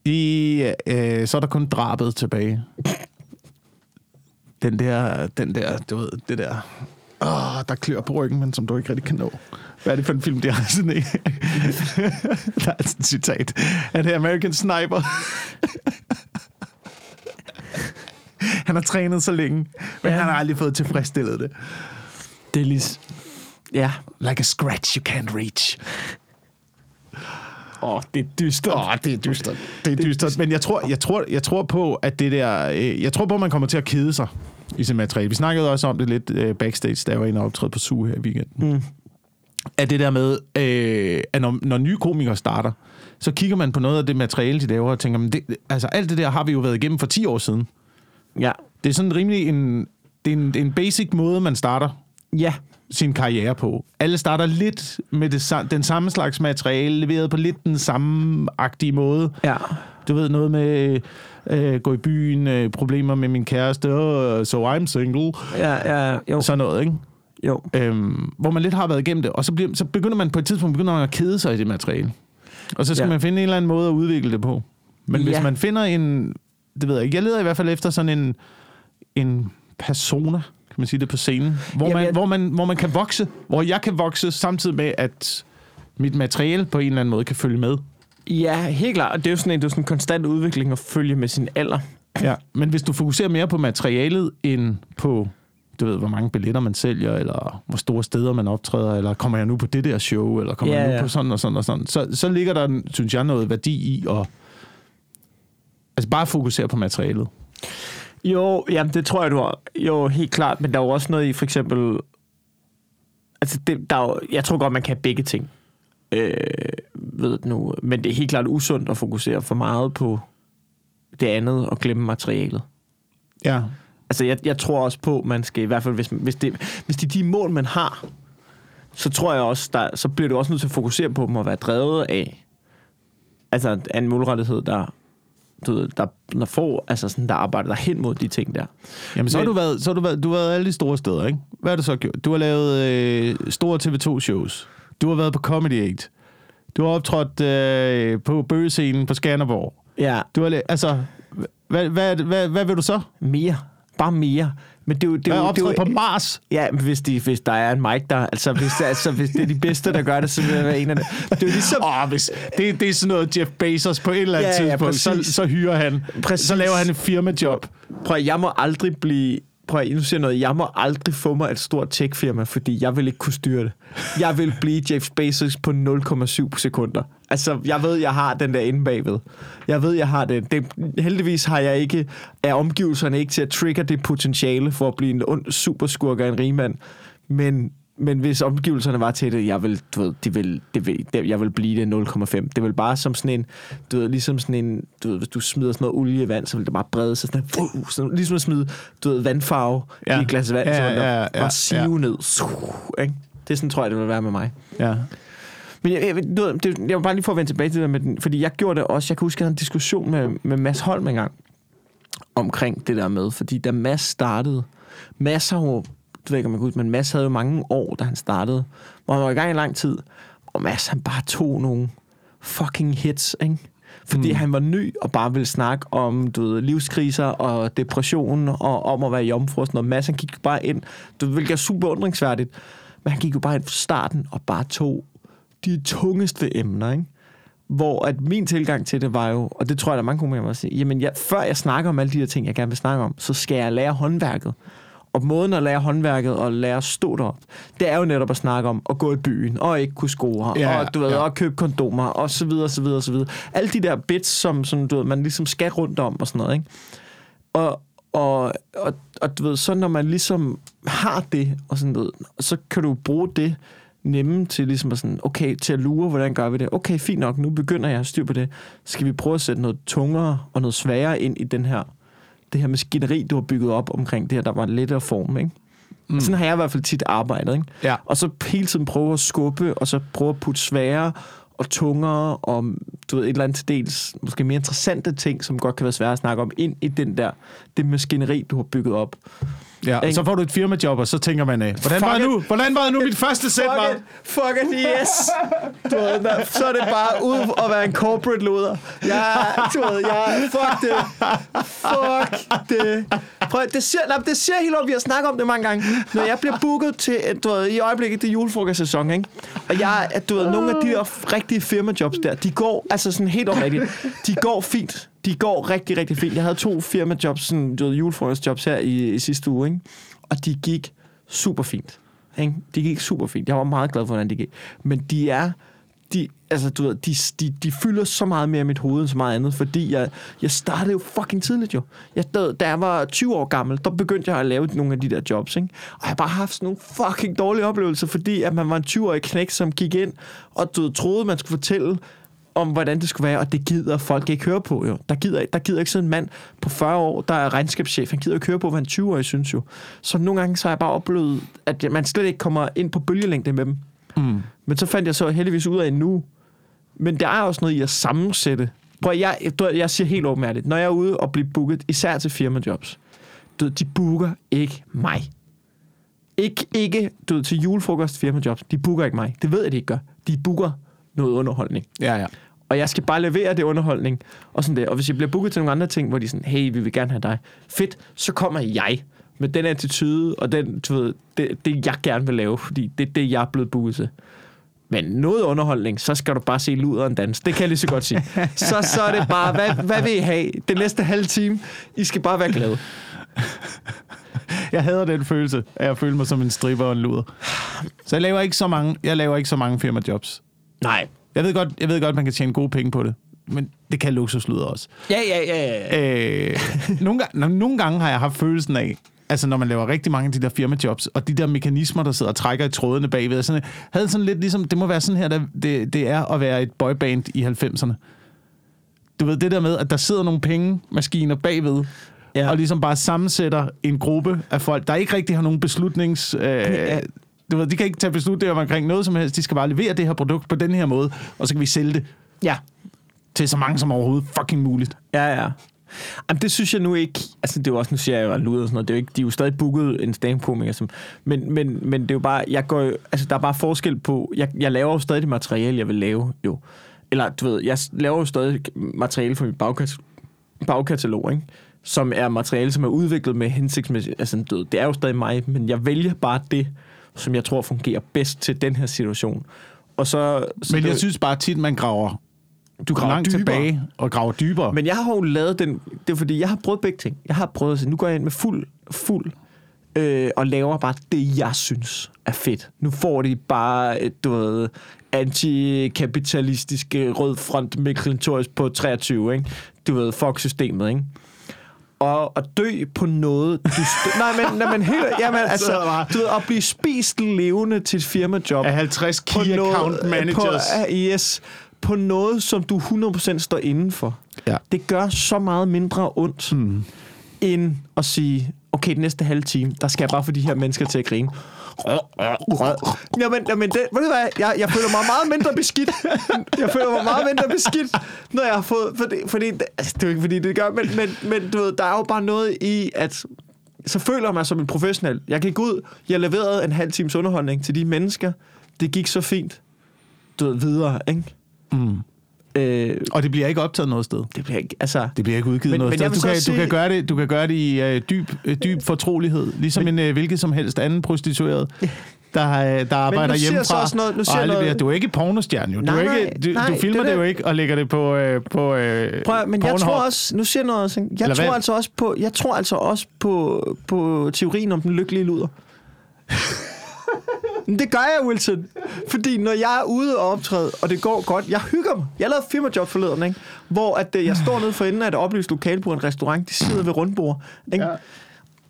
I, øh, så er der kun drabet tilbage. Den der, den der, du ved, det der... Åh, der klør på ryggen, men som du ikke rigtig kan nå. Hvad er det for en film, de har (laughs) sådan en? der er et citat. Er det American Sniper? (laughs) han har trænet så længe, men Ja. han har aldrig fået tilfredsstillet det. Det er lige... Ja. Like a scratch you can't reach. Åh, oh, det er dystert. Åh, oh, det er dystert. Det er dystert. Men jeg tror, jeg, tror, jeg tror på, at det der... Øh, jeg tror på, at man kommer til at kede sig i sin materiale. Vi snakkede også om det lidt øh, backstage, da jeg var inde og optræde på SUG her i weekenden. Mm. At det der med, øh, at når, når nye komikere starter, så kigger man på noget af det materiale, de laver, og tænker, men det, altså alt det der har vi jo været igennem for 10 år siden. Ja. Det er sådan rimelig en, det er en, en basic måde, man starter Ja. sin karriere på. Alle starter lidt med det, den samme slags materiale, leveret på lidt den samme agtige måde. Ja. Du ved, noget med øh, gå i byen, øh, problemer med min kæreste, oh, so I'm single, Ja, ja, jo. sådan noget, ikke? jo. Øhm, hvor man lidt har været igennem det, og så, bliver, så begynder man på et tidspunkt begynder man at kede sig i det materiale. Og så skal Ja. man finde en eller anden måde at udvikle det på. Men hvis Ja. man finder en, det ved jeg ikke, jeg leder i hvert fald efter sådan en, en persona, kan man sige det, på scenen, hvor, Jamen, man, jeg- hvor, man, hvor man kan vokse, hvor jeg kan vokse, samtidig med, at mit materiale på en eller anden måde kan følge med. Ja, helt klart. Og det er jo sådan en, det er sådan en konstant udvikling at følge med sin alder. Ja, men hvis du fokuserer mere på materialet end på, du ved, hvor mange billetter man sælger, eller hvor store steder man optræder, eller kommer jeg nu på det der show, eller kommer Ja, jeg nu ja. på sådan og sådan og sådan, så, så ligger der, synes jeg, noget værdi i at altså bare fokusere på materialet. Jo, jamen det tror jeg, du har. Jo, helt klart. Men der er jo også noget i, for eksempel... Altså, det, der er jo, jeg tror godt, man kan begge ting. Øh, ved det nu. Men det er helt klart usundt at fokusere for meget på det andet og glemme materialet. Ja. Altså, jeg, jeg tror også på, man skal i hvert fald, hvis, hvis, det, hvis det er de mål, man har, så tror jeg også, der, så bliver du også nødt til at fokusere på dem og være drevet af altså en målrettighed, der, du ved, der, der får, altså sådan, der arbejder der hen mod de ting der. Jamen, så har Men- du været, så har du været, du har været alle de store steder, ikke? Hvad har du så gjort? Du har lavet øh, store TV2-shows. Du har været på Comedy 8. Du har optrådt øh, på bøgescenen på Skanderborg. Ja, Du har altså, hvad, hvad, hvad, hvad vil du så? mere. Bare mere. Men det er jo... Det Det er jo, det er optrådt jo på Mars. Ja, men hvis, de, hvis der er en mic der, altså hvis, det, altså hvis det er de bedste, der gør det, så vil jeg være en af dem. Det er jo ligesom... Åh, hvis det, det er sådan noget Jeff Bezos på et eller andet Ja, ja, tidspunkt, så, præcis. så hyrer han. Præcis. Så laver han et firmajob. Prøv jeg må aldrig blive... Prøv at, nu siger jeg noget. Jeg må aldrig få mig et stort tech-firma, fordi jeg vil ikke kunne styre det. Jeg vil blive Jeff Bezos på 0,7 sekunder. Altså, jeg ved, jeg har den der inde bagved. Jeg ved, jeg har det. det. Heldigvis har jeg ikke, er omgivelserne ikke til at trigge det potentiale for at blive en ond superskurk af en rigmand. Men, men hvis omgivelserne var til det, jeg vil, du ved, de vil, det vil, det, jeg vil blive det 0,5. Det vil bare som sådan en, du ved, ligesom sådan en, du ved, hvis du smider sådan noget olie i vand, så vil det bare brede sig sådan, en, uh, sådan ligesom at smide, du ved, vandfarve ja. I et glas vand, Ja, så vil ja, ja, bare sive ja. ned. Suh, Ikke? Det er sådan, tror jeg, det vil være med mig. Ja. Men jeg, jeg, du ved, det, jeg vil bare lige få at vende tilbage til det med den, fordi jeg gjorde det også, jeg kan huske, jeg havde en diskussion med, med Mads Holm engang, omkring det der med, fordi da Mads startede, Mads har jo, ved ikke, om man kan huske, men Mads havde jo mange år, da han startede, hvor han var i gang i lang tid, og Mads han bare tog nogle fucking hits, ikke? Fordi mm. han var ny og bare ville snakke om du ved, livskriser og depression og om at være jomfru og sådan noget. Mads, han gik bare ind, du ved, hvilket er super undringsværdigt, men han gik jo bare ind fra starten og bare tog de tungeste emner, ikke? Hvor at min tilgang til det var jo, og det tror jeg, der er mange komikere, der vil sige, jamen jeg, før jeg snakker om alle de her ting, jeg gerne vil snakke om, så skal jeg lære håndværket. Og måden at lære håndværket og lære at stå derop, det er jo netop at snakke om at gå i byen, og ikke kunne score, Ja, og, du ved, ja. og købe kondomer, og så videre, så videre, så videre. Alle de der bits, som, som du ved, man ligesom skal rundt om og sådan noget, ikke? Og, og, og, og du ved, så når man ligesom har det, og sådan noget, så kan du bruge det nemme til ligesom at sådan, okay, til at lure, hvordan gør vi det? Okay, fint nok, nu begynder jeg at styre på det. Skal vi prøve at sætte noget tungere og noget sværere ind i den her, det her maskineri, du har bygget op omkring det her, der var lettere form, ikke? Mm. Sådan har jeg i hvert fald tit arbejdet, ikke? Ja. Og så hele tiden prøve at skubbe, og så prøve at putte svære og tungere, og du ved, et eller andet til dels, måske mere interessante ting, som godt kan være svære at snakke om, ind i den der, det maskineri, du har bygget op. Ja, og så får du et firmajob, og så tænker man, øh, hvordan var Fuck nu? Hvordan var nu mit første sæt? Fuck it, fuck it, yes. Du ved, der, så er det bare ud og være en corporate luder. Ja, du ved, ja, fuck det. Fuck det. Prøv, det siger, nej, det siger helt over, vi har snakket om det mange gange. Når jeg bliver booket til, du ved, i øjeblikket, det er julefrokostsæson, ikke? Og jeg, at du ved, nogle af de der rigtige firmajobs der, de går, altså sådan helt oprigtigt, de går fint. De går rigtig, rigtig fint. Jeg havde to firmajobs, sådan, du ved, julefrokostjobs her i, i sidste uge, ikke? Og de gik super fint. Ikke? De gik super fint. Jeg var meget glad for, hvordan de gik. Men de er... De, altså, du ved, de, de, de fylder så meget mere i mit hoved end så meget andet, fordi jeg, jeg startede jo fucking tidligt jo. Jeg, da, da jeg var 20 år gammel, der begyndte jeg at lave nogle af de der jobs, ikke? Og jeg har bare haft sådan nogle fucking dårlige oplevelser, fordi at man var en 20-årig knæk, som gik ind og du ved, troede, man skulle fortælle om, hvordan det skulle være, og det gider folk ikke høre på, jo. Der gider, der gider ikke sådan en mand på 40 år, der er regnskabschef. Han gider ikke høre på, hvad en 20-årig synes jo. Så nogle gange så har jeg bare oplevet, at man slet ikke kommer ind på bølgelængde med dem. Mm. Men så fandt jeg så heldigvis ud af nu. Men der er også noget i at sammensætte. Prøv, jeg, jeg, jeg siger helt åbenærligt, når jeg er ude og bliver booket, især til firmajobs, du de booker ikke mig. Ikke, ikke du ved, til julefrokost firmajobs, de booker ikke mig. Det ved jeg, de ikke gør. De booker noget underholdning. Ja, ja. Og jeg skal bare levere det underholdning. Og, sådan det. og hvis jeg bliver booket til nogle andre ting, hvor de er sådan, hey, vi vil gerne have dig. Fedt, så kommer jeg med den attitude, og den, du ved, det, det, jeg gerne vil lave, fordi det er det, jeg er blevet booket til. Men noget underholdning, så skal du bare se luderen dans. Det kan jeg lige så godt sige. Så, så er det bare, hvad, hvad vil I have? Den næste halve time, I skal bare være glade. Jeg hader den følelse at føle mig som en stripper og en luder. Så jeg laver ikke så mange, jeg laver ikke så mange firmajobs. Nej. Jeg ved, godt, jeg ved godt, man kan tjene gode penge på det. Men det kan luksusluder også. Ja, ja, ja, ja. Øh, nogle, gange, nogle gange har jeg haft følelsen af, altså når man laver rigtig mange af de der firmajobs, og de der mekanismer, der sidder og trækker i trådene bagved, sådan, havde sådan lidt ligesom, det må være sådan her, der, det, det er at være et boyband i 90'erne. Du ved, det der med, at der sidder nogle pengemaskiner bagved, Ja. ja. og ligesom bare sammensætter en gruppe af folk, der ikke rigtig har nogen beslutnings... Øh, Ja. Du ved, de kan ikke tage beslutninger omkring noget som helst. De skal bare levere det her produkt på den her måde, og så kan vi sælge det Ja, til så mange som overhovedet fucking muligt. Ja, ja. Jamen, det synes jeg nu ikke... Altså, det er jo også, nu siger jeg jo, at luder og sådan noget. Det er jo ikke, de er jo stadig booket en stand som... Men, men, men det er jo bare... Jeg går jo, altså, der er bare forskel på... Jeg, jeg laver jo stadig det materiale, jeg vil lave, jo. Eller, du ved, jeg laver jo stadig materiale for mit bagkatalog, bagkatalog ikke? Som er materiale, som er udviklet med hensigtsmæssigt... Altså, du ved, det er jo stadig mig, men jeg vælger bare det, som jeg tror fungerer bedst til den her situation. Og så... så Men det, jeg synes bare tit, man graver, du graver langt dybere. tilbage og graver dybere. Men jeg har jo lavet den... Det er fordi, jeg har prøvet begge ting. Jeg har prøvet at sige, nu går jeg ind med fuld, fuld øh, og laver bare det, jeg synes er fedt. Nu får de bare, du ved, antikapitalistiske rød front med på 23, ikke? Du ved, fuck systemet, ikke? Og at dø på noget, du stø- (laughs) nej, men, nej, men helt, jamen, altså, du ved, at blive spist levende til et firmajob af 50 på key noget- account managers. På, uh, yes, på noget, som du 100% står inden for. Ja. Det gør så meget mindre ondt, mm. end at sige, okay, den næste halve time, der skal jeg bare få de her mennesker til at grine. Jamen, jamen det, ved du hvad, jeg, jeg føler mig meget mindre beskidt. Jeg føler mig meget mindre beskidt, når jeg har fået... Fordi, fordi, det- altså, det er jo ikke, fordi det gør, men, men, men du ved, der er jo bare noget i, at så føler jeg mig som en professionel. Jeg gik ud, jeg leverede en halv times underholdning til de mennesker. Det gik så fint. Du ved, videre, ikke? Mm. Øh, Og det bliver ikke optaget noget sted. det bliver ikke, altså... Det bliver ikke udgivet Men- noget men sted. Du kan, sige- du, kan gøre det, du kan gøre det i øh, dyb, øh, dyb fortrolighed, ligesom en øh, hvilket som helst anden prostitueret, (laughs) der, øh, der arbejder hjemmefra. også noget- nu og siger aldrig noget- bliver, du er ikke pornostjerne, jo. Du, Nej, er nej, ikke, du, nej, du det filmer er det, jo det. ikke og lægger det på, øh, på øh, Prøv, men jeg tror Pornhub. også, nu siger noget også, jeg Eller tror hvad? altså også på, jeg tror altså også på, på teorien om den lykkelige luder. (laughs) Men det gør jeg, Wilson. Fordi når jeg er ude og optræde, og det går godt, jeg hygger mig. Jeg lavede firmajob forleden, ikke? hvor at, øh, jeg står nede for enden af et oplyst lokale på en restaurant. De sidder ved rundbord. Ikke? Ja.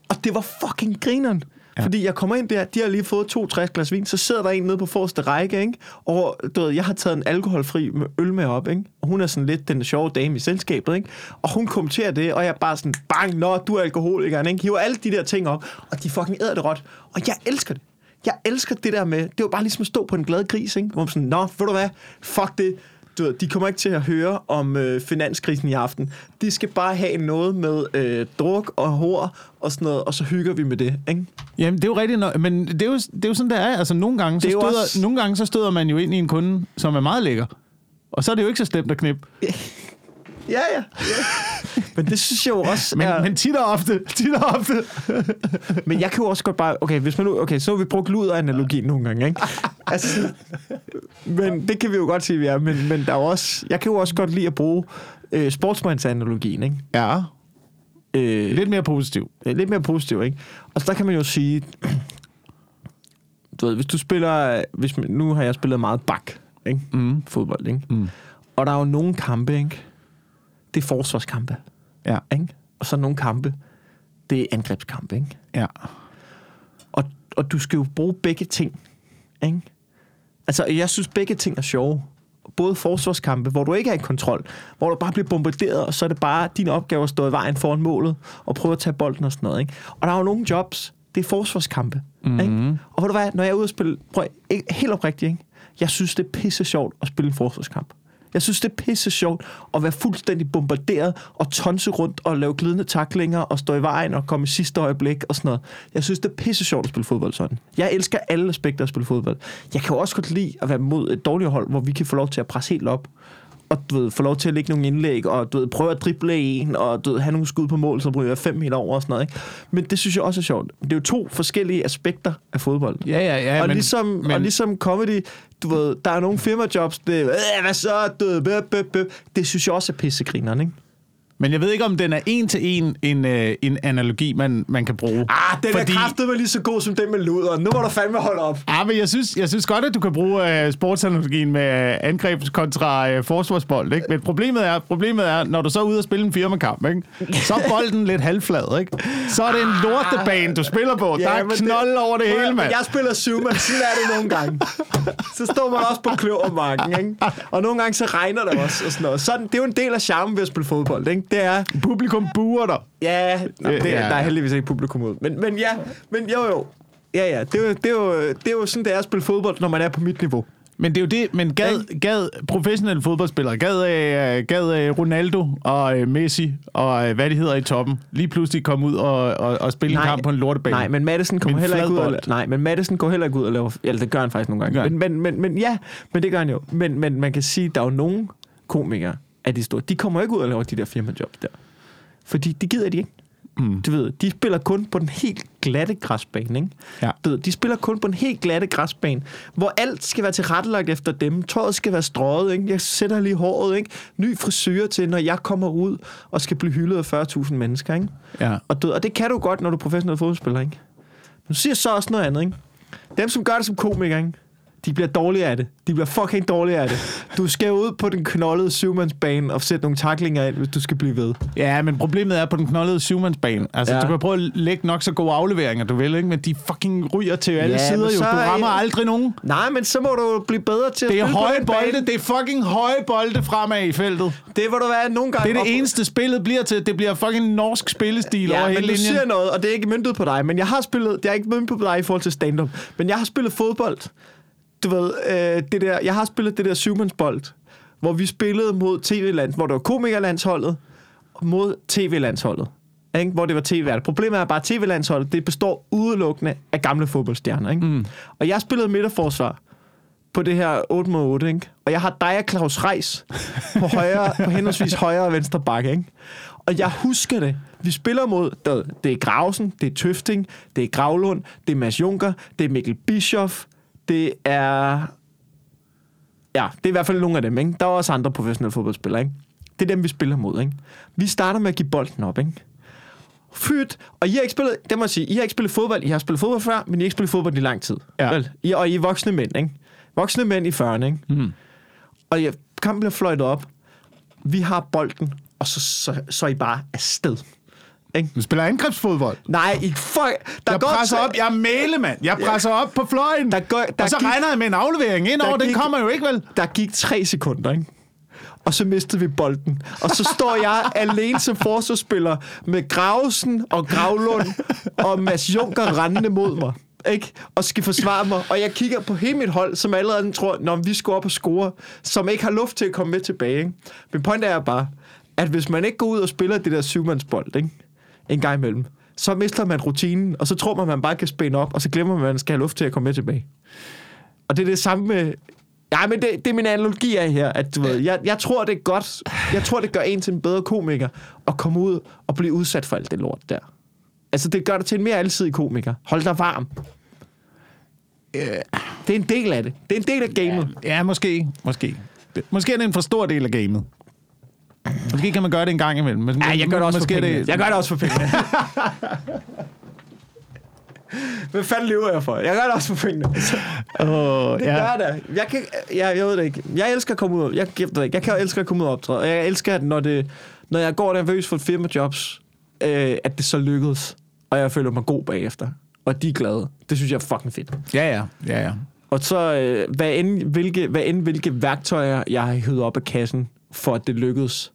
Og det var fucking grineren. Ja. Fordi jeg kommer ind der, de har lige fået to 60 glas vin, så sidder der en nede på forreste række, ikke? og du ved, jeg har taget en alkoholfri med øl med op, ikke? og hun er sådan lidt den sjove dame i selskabet, ikke? og hun kommenterer det, og jeg er bare sådan, bang, nå, du er alkoholiker, ikke? hiver alle de der ting op, og de fucking æder det råt, og jeg elsker det. Jeg elsker det der med, det var bare ligesom at stå på en glad gris, ikke? hvor man sådan, nå, ved du hvad, fuck det, du ved, de kommer ikke til at høre om øh, finanskrisen i aften. De skal bare have noget med øh, druk og hår og sådan noget, og så hygger vi med det, ikke? Jamen, det er jo rigtigt, men det er jo, det er jo sådan, det er. Altså, nogle gange, så er støder, også- nogle gange så støder man jo ind i en kunde, som er meget lækker. Og så er det jo ikke så slemt at knippe. (laughs) Ja, ja. ja. (laughs) Men det synes jeg jo også Men, er... men tit og ofte, tit og ofte. (laughs) Men jeg kan jo også godt bare... Okay, hvis man nu, okay så har vi brugt luder-analogien nogle gange, ikke? Altså, men det kan vi jo godt sige, vi er. Men, men der er også... Jeg kan jo også godt lide at bruge øh, sportsmandsanalogien, ikke? Ja, Øh, lidt mere positiv. lidt, lidt mere positiv, ikke? Og så der kan man jo sige... Du ved, hvis du spiller... Hvis, man- nu har jeg spillet meget bak, ikke? Mm. Fodbold, ikke? Mm. Og der er jo nogle kampe, ikke? Det er forsvarskampe, Ja, ikke? Og så nogle kampe, det er angrebskampe, ikke? ja. Og, og du skal jo bruge begge ting. Ikke? Altså, jeg synes, begge ting er sjove. Både forsvarskampe, hvor du ikke er i kontrol, hvor du bare bliver bombarderet, og så er det bare din opgave at stå i vejen foran målet, og prøve at tage bolden og sådan noget. Ikke? Og der er jo nogle jobs, det er forsvarskampe. Mm-hmm. Ikke? Og ved du hvad, når jeg er ude og spille, prøv, ikke, helt oprigtigt, ikke? jeg synes, det er pisse sjovt at spille en forsvarskamp. Jeg synes, det er pisse sjovt at være fuldstændig bombarderet og tonse rundt og lave glidende taklinger og stå i vejen og komme i sidste øjeblik og sådan noget. Jeg synes, det er pisse sjovt at spille fodbold sådan. Jeg elsker alle aspekter af at spille fodbold. Jeg kan jo også godt lide at være mod et dårligt hold, hvor vi kan få lov til at presse helt op og du ved, få lov til at lægge nogle indlæg, og du ved, prøve at drible en, og du ved, have nogle skud på mål, som ryger fem meter over og sådan noget. Ikke? Men det synes jeg også er sjovt. Det er jo to forskellige aspekter af fodbold. Ja, ja, ja. og, men, ligesom, men, og ligesom comedy, du ved, der er nogle firmajobs, det er, "Øh, hvad så, du ved, bøp, bøp, bøp. det synes jeg også er pissegrineren, ikke? Men jeg ved ikke, om den er en til en en, øh, en analogi, man, man kan bruge. Ah, den Fordi... er kraftedeme lige så god som den med luderen. Nu må du fandme holde op. Ja, men jeg synes, jeg synes godt, at du kan bruge øh, sportsanalogien med øh, angrebs kontra øh, forsvarsbold. Ikke? Men problemet er, problemet er, når du så er ude og spille en firmakamp, ikke? så er bolden lidt halvflad. Ikke? Så er det en lortebane, du spiller på. Ja, der er knold over det Prøv at- hele, mand. Jeg spiller syv, men sådan er det nogle gange. Så står man også på kløvermarken, ikke? Og nogle gange så regner det også og sådan noget. Sådan, det er jo en del af charmen ved at spille fodbold, ikke? Det er, Publikum buer dig. ja, nå, det, Ja. der er heldigvis ikke publikum ud. Men, men ja, men jo jo. Ja, ja, det er, jo, det, er jo, det er jo sådan, det er at spille fodbold, når man er på mit niveau. Men det er jo det, men gad, gad professionelle fodboldspillere, gad, øh, gad øh, Ronaldo og øh, Messi og øh, hvad de hedder i toppen, lige pludselig komme ud og, og, og spille en kamp på en lortebane. Nej, men Madison kommer heller ikke ud og. Nej, men Madison går heller ikke ud og laver... Eller det gør han faktisk nogle gange. Men, men, men, men ja, men det gør han jo. Men, men man kan sige, der er jo nogle komikere af de store, de kommer ikke ud og laver de der firmajobs der. Fordi det gider de ikke. Mm. Du ved, de spiller kun på den helt glatte græsbane, ikke? Ja. Du ved, de spiller kun på den helt glatte græsbane, hvor alt skal være tilrettelagt efter dem. Tøjet skal være strøget, ikke? Jeg sætter lige håret, ikke? Ny frisyr til, når jeg kommer ud og skal blive hyldet af 40.000 mennesker, ikke? Ja. Og, du, ved, og det kan du godt, når du er professionel fodboldspiller, ikke? Men du siger så også noget andet, ikke? Dem, som gør det som komiker, ikke? De bliver dårlige af det. De bliver fucking dårlige af det. Du skal ud på den knoldede syvmandsbane og sætte nogle taklinger ind, hvis du skal blive ved. Ja, men problemet er på den knoldede syvmandsbane. Altså, ja. Ja. du kan prøve at lægge nok så gode afleveringer, du vil, ikke? Men de fucking ryger til alle Ja, sider jo. Du er- rammer aldrig nogen. Nej, men så må du blive bedre til at Det er på høje den bane. bolde, det er fucking høje bolde fremad i feltet. Det må du være nogle gange. Det er op- det eneste spillet bliver til. Det bliver fucking norsk spillestil over Ja, men hele du linjen. siger noget, og det er ikke myndet på dig, men jeg har spillet, det er ikke myndet på dig i forhold til stand-up, men jeg har spillet fodbold. Du ved, øh, det der, jeg har spillet det der syvmandsbold, hvor vi spillede mod tv-land, hvor det var komikerlandsholdet, mod tv-landsholdet. Ikke? Hvor det var tv Problemet er bare, at tv-landsholdet, det består udelukkende af gamle fodboldstjerner. Ikke? Mm. Og jeg spillede midterforsvar. på det her 8 mod 8, ikke? Og jeg har dig og Claus Reis på, højre, på henholdsvis højre og venstre bakke, ikke? Og jeg husker det. Vi spiller mod, det er Grausen, det er Tøfting, det er Gravlund, det er Mads Junker, det er Mikkel Bischoff, det er... Ja, det er i hvert fald nogle af dem, ikke? Der er også andre professionelle fodboldspillere, ikke? Det er dem, vi spiller mod, ikke? Vi starter med at give bolden op, ikke? Fyrt. Og I har ikke spillet, det må jeg sige, I har ikke spillet fodbold. I har spillet fodbold før, men I har ikke spillet fodbold i lang tid. Ja. Vel? I, og I er voksne mænd, ikke? Voksne mænd i 40'erne, ikke? Mm. Og ja, kampen bliver fløjtet op. Vi har bolden, og så, så, så er I bare afsted. Ikke? Du spiller angrebsfodbold. Nej, I fuck... Der Jeg går presser op. Jeg er mælemand. Jeg presser op på fløjen. Der går, der og så gik, regner jeg med en aflevering ind over. Den gik- kommer jo ikke, vel? Der gik tre sekunder, ikke? Og så mistede vi bolden. Og så står jeg (laughs) alene som forsvarsspiller med Gravesen og Gravlund og Mads Junker rendende mod mig. Ikke? Og skal forsvare mig. Og jeg kigger på hele mit hold, som allerede tror, når vi skal op og score, som ikke har luft til at komme med tilbage. Ikke? Min point er bare, at hvis man ikke går ud og spiller det der syvmandsbold, ikke? En gang imellem, så mister man rutinen, og så tror man, man bare kan spænde op, og så glemmer man, at man skal have luft til at komme med tilbage. Og det er det samme med... Ja, men det, det er min analogi af her, at du ved, jeg, jeg tror, det er godt, jeg tror, det gør en til en bedre komiker, at komme ud og blive udsat for alt det lort der. Altså, det gør dig til en mere alsidig komiker. Hold dig varm. Det er en del af det. Det er en del af gamet. Ja, måske. Måske. Det- Måske er det en for stor del af gamet. Måske kan man gøre det en gang imellem. Men Ja, jeg gør det også måske for er pengene. Jeg gør det også for pengene. (laughs) Hvad fanden lever jeg for? Jeg gør det også for pengene. Åh, (laughs) Det ja. gør jeg da. Jeg, kan, jeg, jeg ved det ikke. Jeg elsker at komme ud. Jeg, jeg, det ikke. jeg kan elske at komme ud og optræde. Og jeg elsker, at når, det, når jeg går nervøs for et firmajobs, øh, at det så lykkedes. Og jeg føler mig god bagefter. Og de er glade. Det synes jeg er fucking fedt. Ja, ja. ja, ja. Og så, øh, hvad, end, hvilke, hvad end hvilke værktøjer, jeg har hævet op af kassen, for at det lykkedes.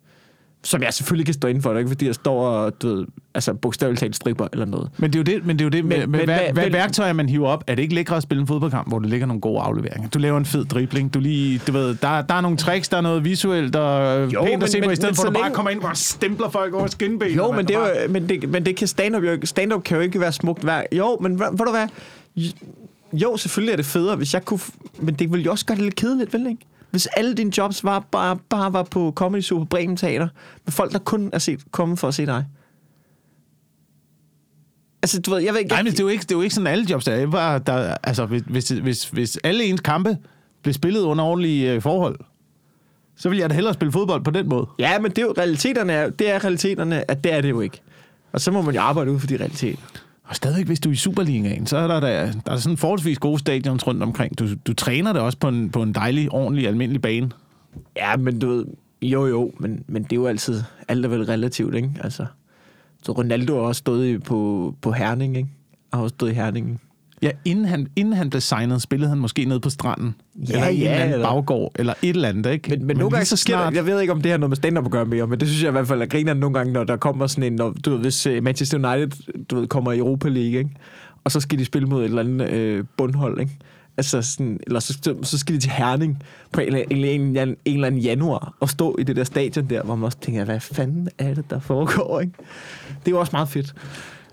Som jeg selvfølgelig kan stå inden for. Det er ikke, fordi jeg står og, du ved, altså bogstaveligt talt stripper eller noget. Men det er jo det, men det er jo det Men- med men hvad, hvad- hvad værktøjer man hiver op. Er det ikke lækkert at spille en fodboldkamp, hvor der ligger nogle gode afleveringer? Du laver en fed dribling. Du lige, du ved, der, der er nogle tricks, der er noget visuelt og Jo, jo, pænt men- at se på, i stedet for så at du bare længe- kommer ind og stempler folk over skinbenet. Jo, men det, er bare- jo, men, det, men det kan stand-up jo. Stand-up kan jo ikke være smukt hver... Jo, men ved, du hvad? Jo, selvfølgelig er det federe, hvis jeg kunne... Men det ville jo også gøre det lidt kedeligt, vel ikke? Hvis alle dine jobs var bare, bare var på Comedy på Bremen Teater, med folk, der kun er set, kommet for at se dig. Altså, du ved, jeg ved ikke... Nej, men det er, jo ikke, det er jo ikke sådan, alle jobs der er. Bare, der altså, hvis, hvis, hvis, hvis alle ens kampe blev spillet under ordentlige øh, forhold, så vil jeg da hellere spille fodbold på den måde. Ja, men det er jo realiteterne, er, det er realiteterne, at det er det jo ikke. Og så må man jo arbejde ud for de realiteter. Og stadigvæk, hvis du er i Superligaen, så er der, der, der er sådan forholdsvis gode stadions rundt omkring. Du, du træner det også på en, på en dejlig, ordentlig, almindelig bane. Ja, men du ved, jo jo, men, men det er jo altid, alt er vel relativt, ikke? Altså, så Ronaldo har også stået i, på, på Herning, ikke? Har også stået i Herning. Ja, inden han, inden han blev signet, spillede han måske nede på stranden. Ja, eller i en ja, eller anden eller- baggård, eller et eller andet, ikke? Men, men, nogle gange så der, jeg ved ikke, om det har noget med stand-up at gøre mere, men det synes jeg i hvert fald, at griner nogle gange, når der kommer sådan en, når, du ved, hvis øh, Manchester United, du ved, kommer i Europa League, ikke? Og så skal de spille mod et eller andet øh, bundhold, ikke? Altså sådan, eller så, så skal de til Herning på en, eller- en, en, en, en eller anden januar og stå i det der stadion der, hvor man også tænker, hvad fanden er det, der foregår, (laughs) ikke? Det er jo også meget fedt,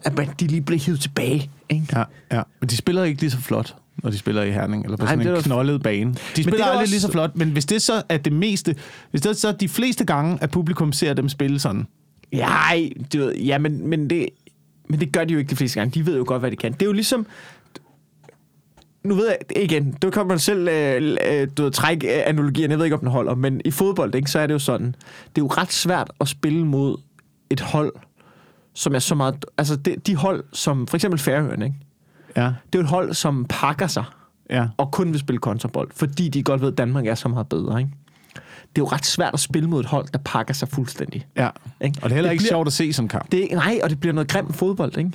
at man, de lige bliver hivet tilbage, ikke? Ja, ja. Men de spiller ikke lige så flot, når de spiller i Herning, eller på Nej, sådan en da- knoldet bane. De spiller er aldrig også- lige så flot, men hvis det så er det meste, hvis det er så de fleste gange, at publikum ser dem spille sådan, Nej, du ved, ja, men, men, det, men det gør de jo ikke de fleste gange. De ved jo godt, hvad de kan. Det er jo ligesom... Nu ved jeg, igen, du kan man selv øh, øh, du ved, trække øh, analogien, jeg ved ikke, om den holder, men i fodbold, ikke, så er det jo sådan, det er jo ret svært at spille mod et hold, som er så meget... Altså, det, de hold, som for eksempel Færøerne, ikke? ja, det er jo et hold, som pakker sig ja. og kun vil spille kontrabold, fordi de godt ved, at Danmark er så meget bedre, ikke? Det er jo ret svært at spille mod et hold, der pakker sig fuldstændig. ja. Ikke? Og det er heller Det ikke bliver- sjovt at se sådan en kamp. Det, nej, og det bliver noget grimt fodbold, ikke?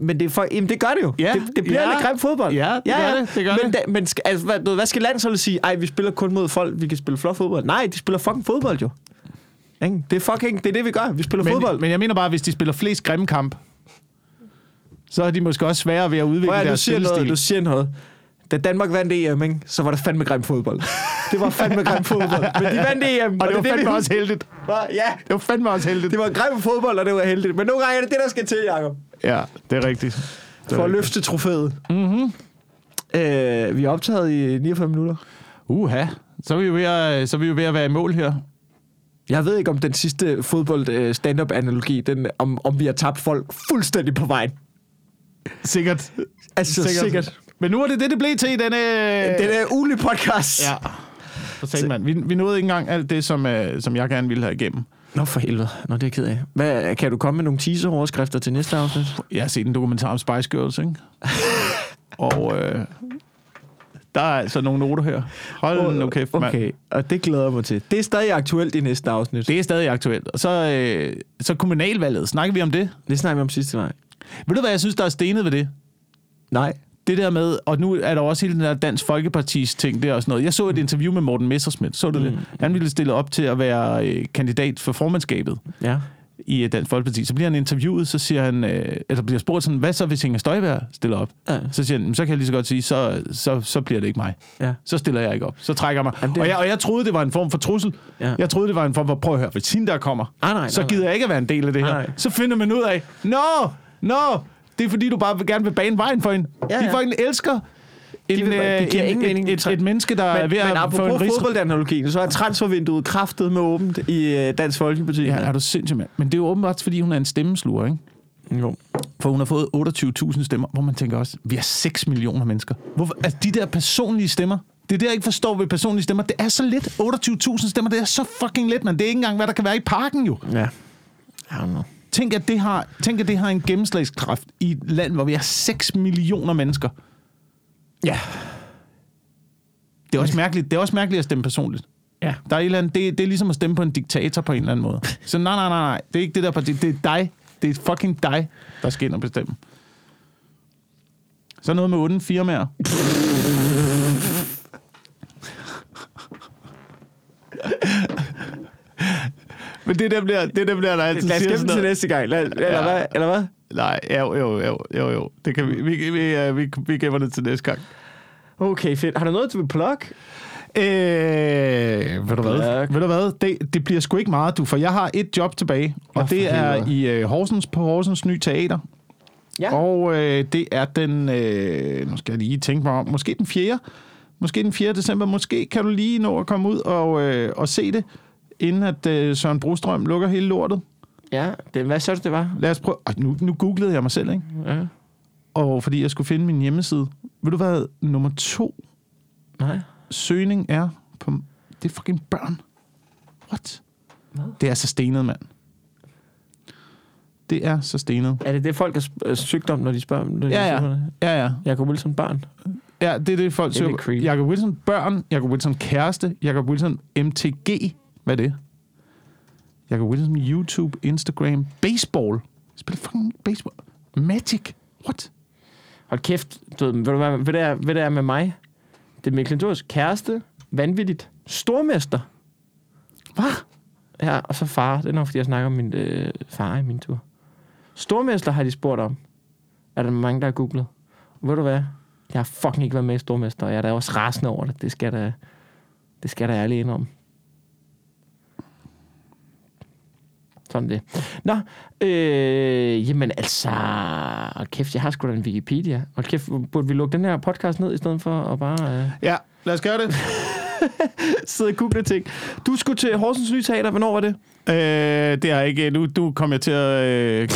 Men det, for, jamen det gør det jo. Ja, det, det bliver ja. lidt grimt fodbold. Ja, det gør det, det gør men, det. Da, men skal, altså, hvad, hvad skal landsholdet sige? Ej, vi spiller kun mod folk, vi kan spille flot fodbold. Nej, de spiller fucking fodbold jo. Ikke? Det er fucking, det er det, vi gør. Vi spiller Men, fodbold. men jeg mener bare, hvis de spiller flest grimme kamp, så er de måske også sværere ved at udvikle Prøv at, deres siger noget, spillestil. du siger noget. Da Danmark vandt EM, ikke, så var det fandme grimt fodbold. Det var fandme grimt fodbold. Men de vandt EM, Og det var vi fandme også husker. heldigt. Ja, Det var fandme også heldigt. det var grimt fodbold, og det var heldigt. Men nogle gange er det det, der skal til, Jacob. Ja, det er rigtigt. Det For at rigtigt. løfte trofæet. Øh, vi er optaget i 49 minutter. Uha, så er vi jo ved at, så er vi jo ved at være i mål her. Jeg ved ikke, om den sidste fodbold øh, den, om, om vi har tabt folk fuldstændig på vejen. Sikkert. Altså, sikkert. sikkert. Men nu er det det, det blev til i denne... Den er ulig podcast. Ja. For satan, mand. Vi, vi nåede ikke engang alt det, som, øh, som jeg gerne ville have igennem. Nå for helvede. Nå, det er jeg ked af. Hvad, kan du komme med nogle teaser-overskrifter til næste afsnit? Jeg har set en dokumentar om Spice Girls, ikke? (laughs) Og øh, der er altså nogle noter her. Hold nu kæft, mand. Okay, og det glæder jeg mig til. Det er stadig aktuelt i næste afsnit. Det, er stadig aktuelt. Og så, øh, så kommunalvalget. Snakker vi om det? det snakker vi om sidste vej. Ved du, hvad jeg synes, der er stenet ved det? Nej. Det der med, og nu er der også hele den der Dansk Folkepartis ting der og sådan noget. Jeg så et interview med Morten Messersmith. Så du mm. det? Han ville stille op til at være øh, kandidat for formandskabet Ja. I øh, Dansk Folkeparti. Så bliver han interviewet, så siger han, øh, eller bliver spurgt sådan, hvad så hvis Inger Støjberg stiller op? Ja. Så siger han, "Men så kan jeg lige så godt sige, så, så, så bliver det ikke mig. Ja. Så stiller jeg ikke op. Så trækker jeg mig. Jamen, det- og, jeg, og jeg troede, det var en form for trussel. Ja. Jeg troede, det var en form for, prøv at høre, hvis hende der kommer, Ah, nej, så nej, gider jeg ikke at være en del af det her. Nej, nej. Så finder man ud af, nå, nå, det er fordi, du bare gerne vil bane vejen for hende. Ja, De ja. fucking elsker en, bare- øh, det giver en, ingen et, mening. et, et, et menneske, der er Men, ved men at få en fodboldanalogien, så er transfervinduet kraftet med åbent i øh, Dansk Folkeparti. Ja, er du sindssyg, mand. Men det er jo åbenbart, fordi hun er en stemmesluger, ikke? Jo. For hun har fået 28.000 stemmer, hvor man tænker også, vi er 6 millioner mennesker. Hvorfor? Altså, de der personlige stemmer, det er det, jeg ikke forstår ved personlige stemmer. Det er så lidt. 28.000 stemmer, det er så fucking lidt, man. Det er ikke engang, hvad der kan være i parken, jo. Ja. Don't know. Tænk, at det har, tænk, at det har en gennemslagskraft i et land, hvor vi er 6 millioner mennesker. Ja. Det er også mærkeligt, det er også mærkeligt at stemme personligt. Ja. Der er et eller andet, det, det er ligesom at stemme på en diktator på en eller anden måde. Så nej, nej, nej, nej. Det er ikke det der parti. Det er dig. Det er fucking dig, der skal ind og bestemme. Så noget med 8 firmaer. Men det der bliver, det der bliver der altid Lad os gemme til næste gang. Lad, eller, Ja. hvad? eller hvad? Nej, jo, jo, jo, jo, jo. Det kan vi, vi, vi, øh, vi, vi gemmer det til næste gang. Okay, fedt. Har du noget til at plug? Øh, ved du hvad? Ved du hvad? Det, det bliver sgu ikke meget, du, for jeg har et job tilbage, og for det er i øh, Horsens på Horsens Ny Teater. Ja. Og øh, det er den, øh, nu skal jeg lige tænke mig om, måske den 4. Måske den 4. december. Måske kan du lige nå at komme ud og, øh, og se det, inden at øh, Søren Brostrøm lukker hele lortet. Ja, det, hvad så det var? Lad os prøve. Nu, nu googlede jeg mig selv, ikke? Ja. Og fordi jeg skulle finde min hjemmeside. Ved du hvad? Nummer to Nej. søgning er på... Det er fucking børn. What? Hvad? Det er så stenet, mand. Det er så stenet. Er det det, folk har søgt om, når de spørger? Når de Ja, ja. søger det? Ja, ja. Jacob Wilson børn. Ja, det er det, folk Det er søger. Jacob Wilson børn, Jacob Wilson kæreste, Jacob Wilson MTG. Hvad er det? Jacob Wilson YouTube, Instagram, baseball. Spiller fucking baseball. Magic. What? Hold kæft, du ved, ved du hvad, hvad det er, hvad det er med mig? Det er Mikkel kæreste, vanvittigt, stormester. Hvad? Ja, og så far. Det er nok, fordi jeg snakker om min øh, far i min tur. Stormester har de spurgt om. Er der mange, der har googlet. Ved du hvad? Jeg har fucking ikke været med i Stormester, og jeg er da også rasende over det. Det skal jeg da, det skal jeg da ærligt indrømme. Sådan det. Nå, øh, jamen altså, hold kæft, jeg har sgu da en Wikipedia. Hold kæft, burde vi lukke den her podcast ned, i stedet for at bare øh, Ja, lad os gøre det. (laughs) sidde og google ting. Du skulle til Horsens Nye Teater, hvornår var det? Øh, det er ikke... Nu, du kom jeg til at... Øh,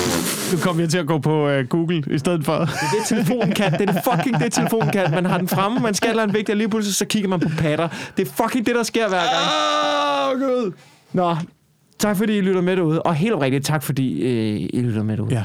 nu kom jeg til at gå på øh, Google i stedet for. Det er det, telefonen kan. Det er det fucking det, telefonen kan. Man har den fremme, man skal en vigtig, og lige pludselig så kigger man på patter. Det er fucking det, der sker hver gang. Åh, oh, Gud. Nå, tak fordi I lytter med derude. Og helt rigtigt, tak fordi øh, I lytter med derude. Ja.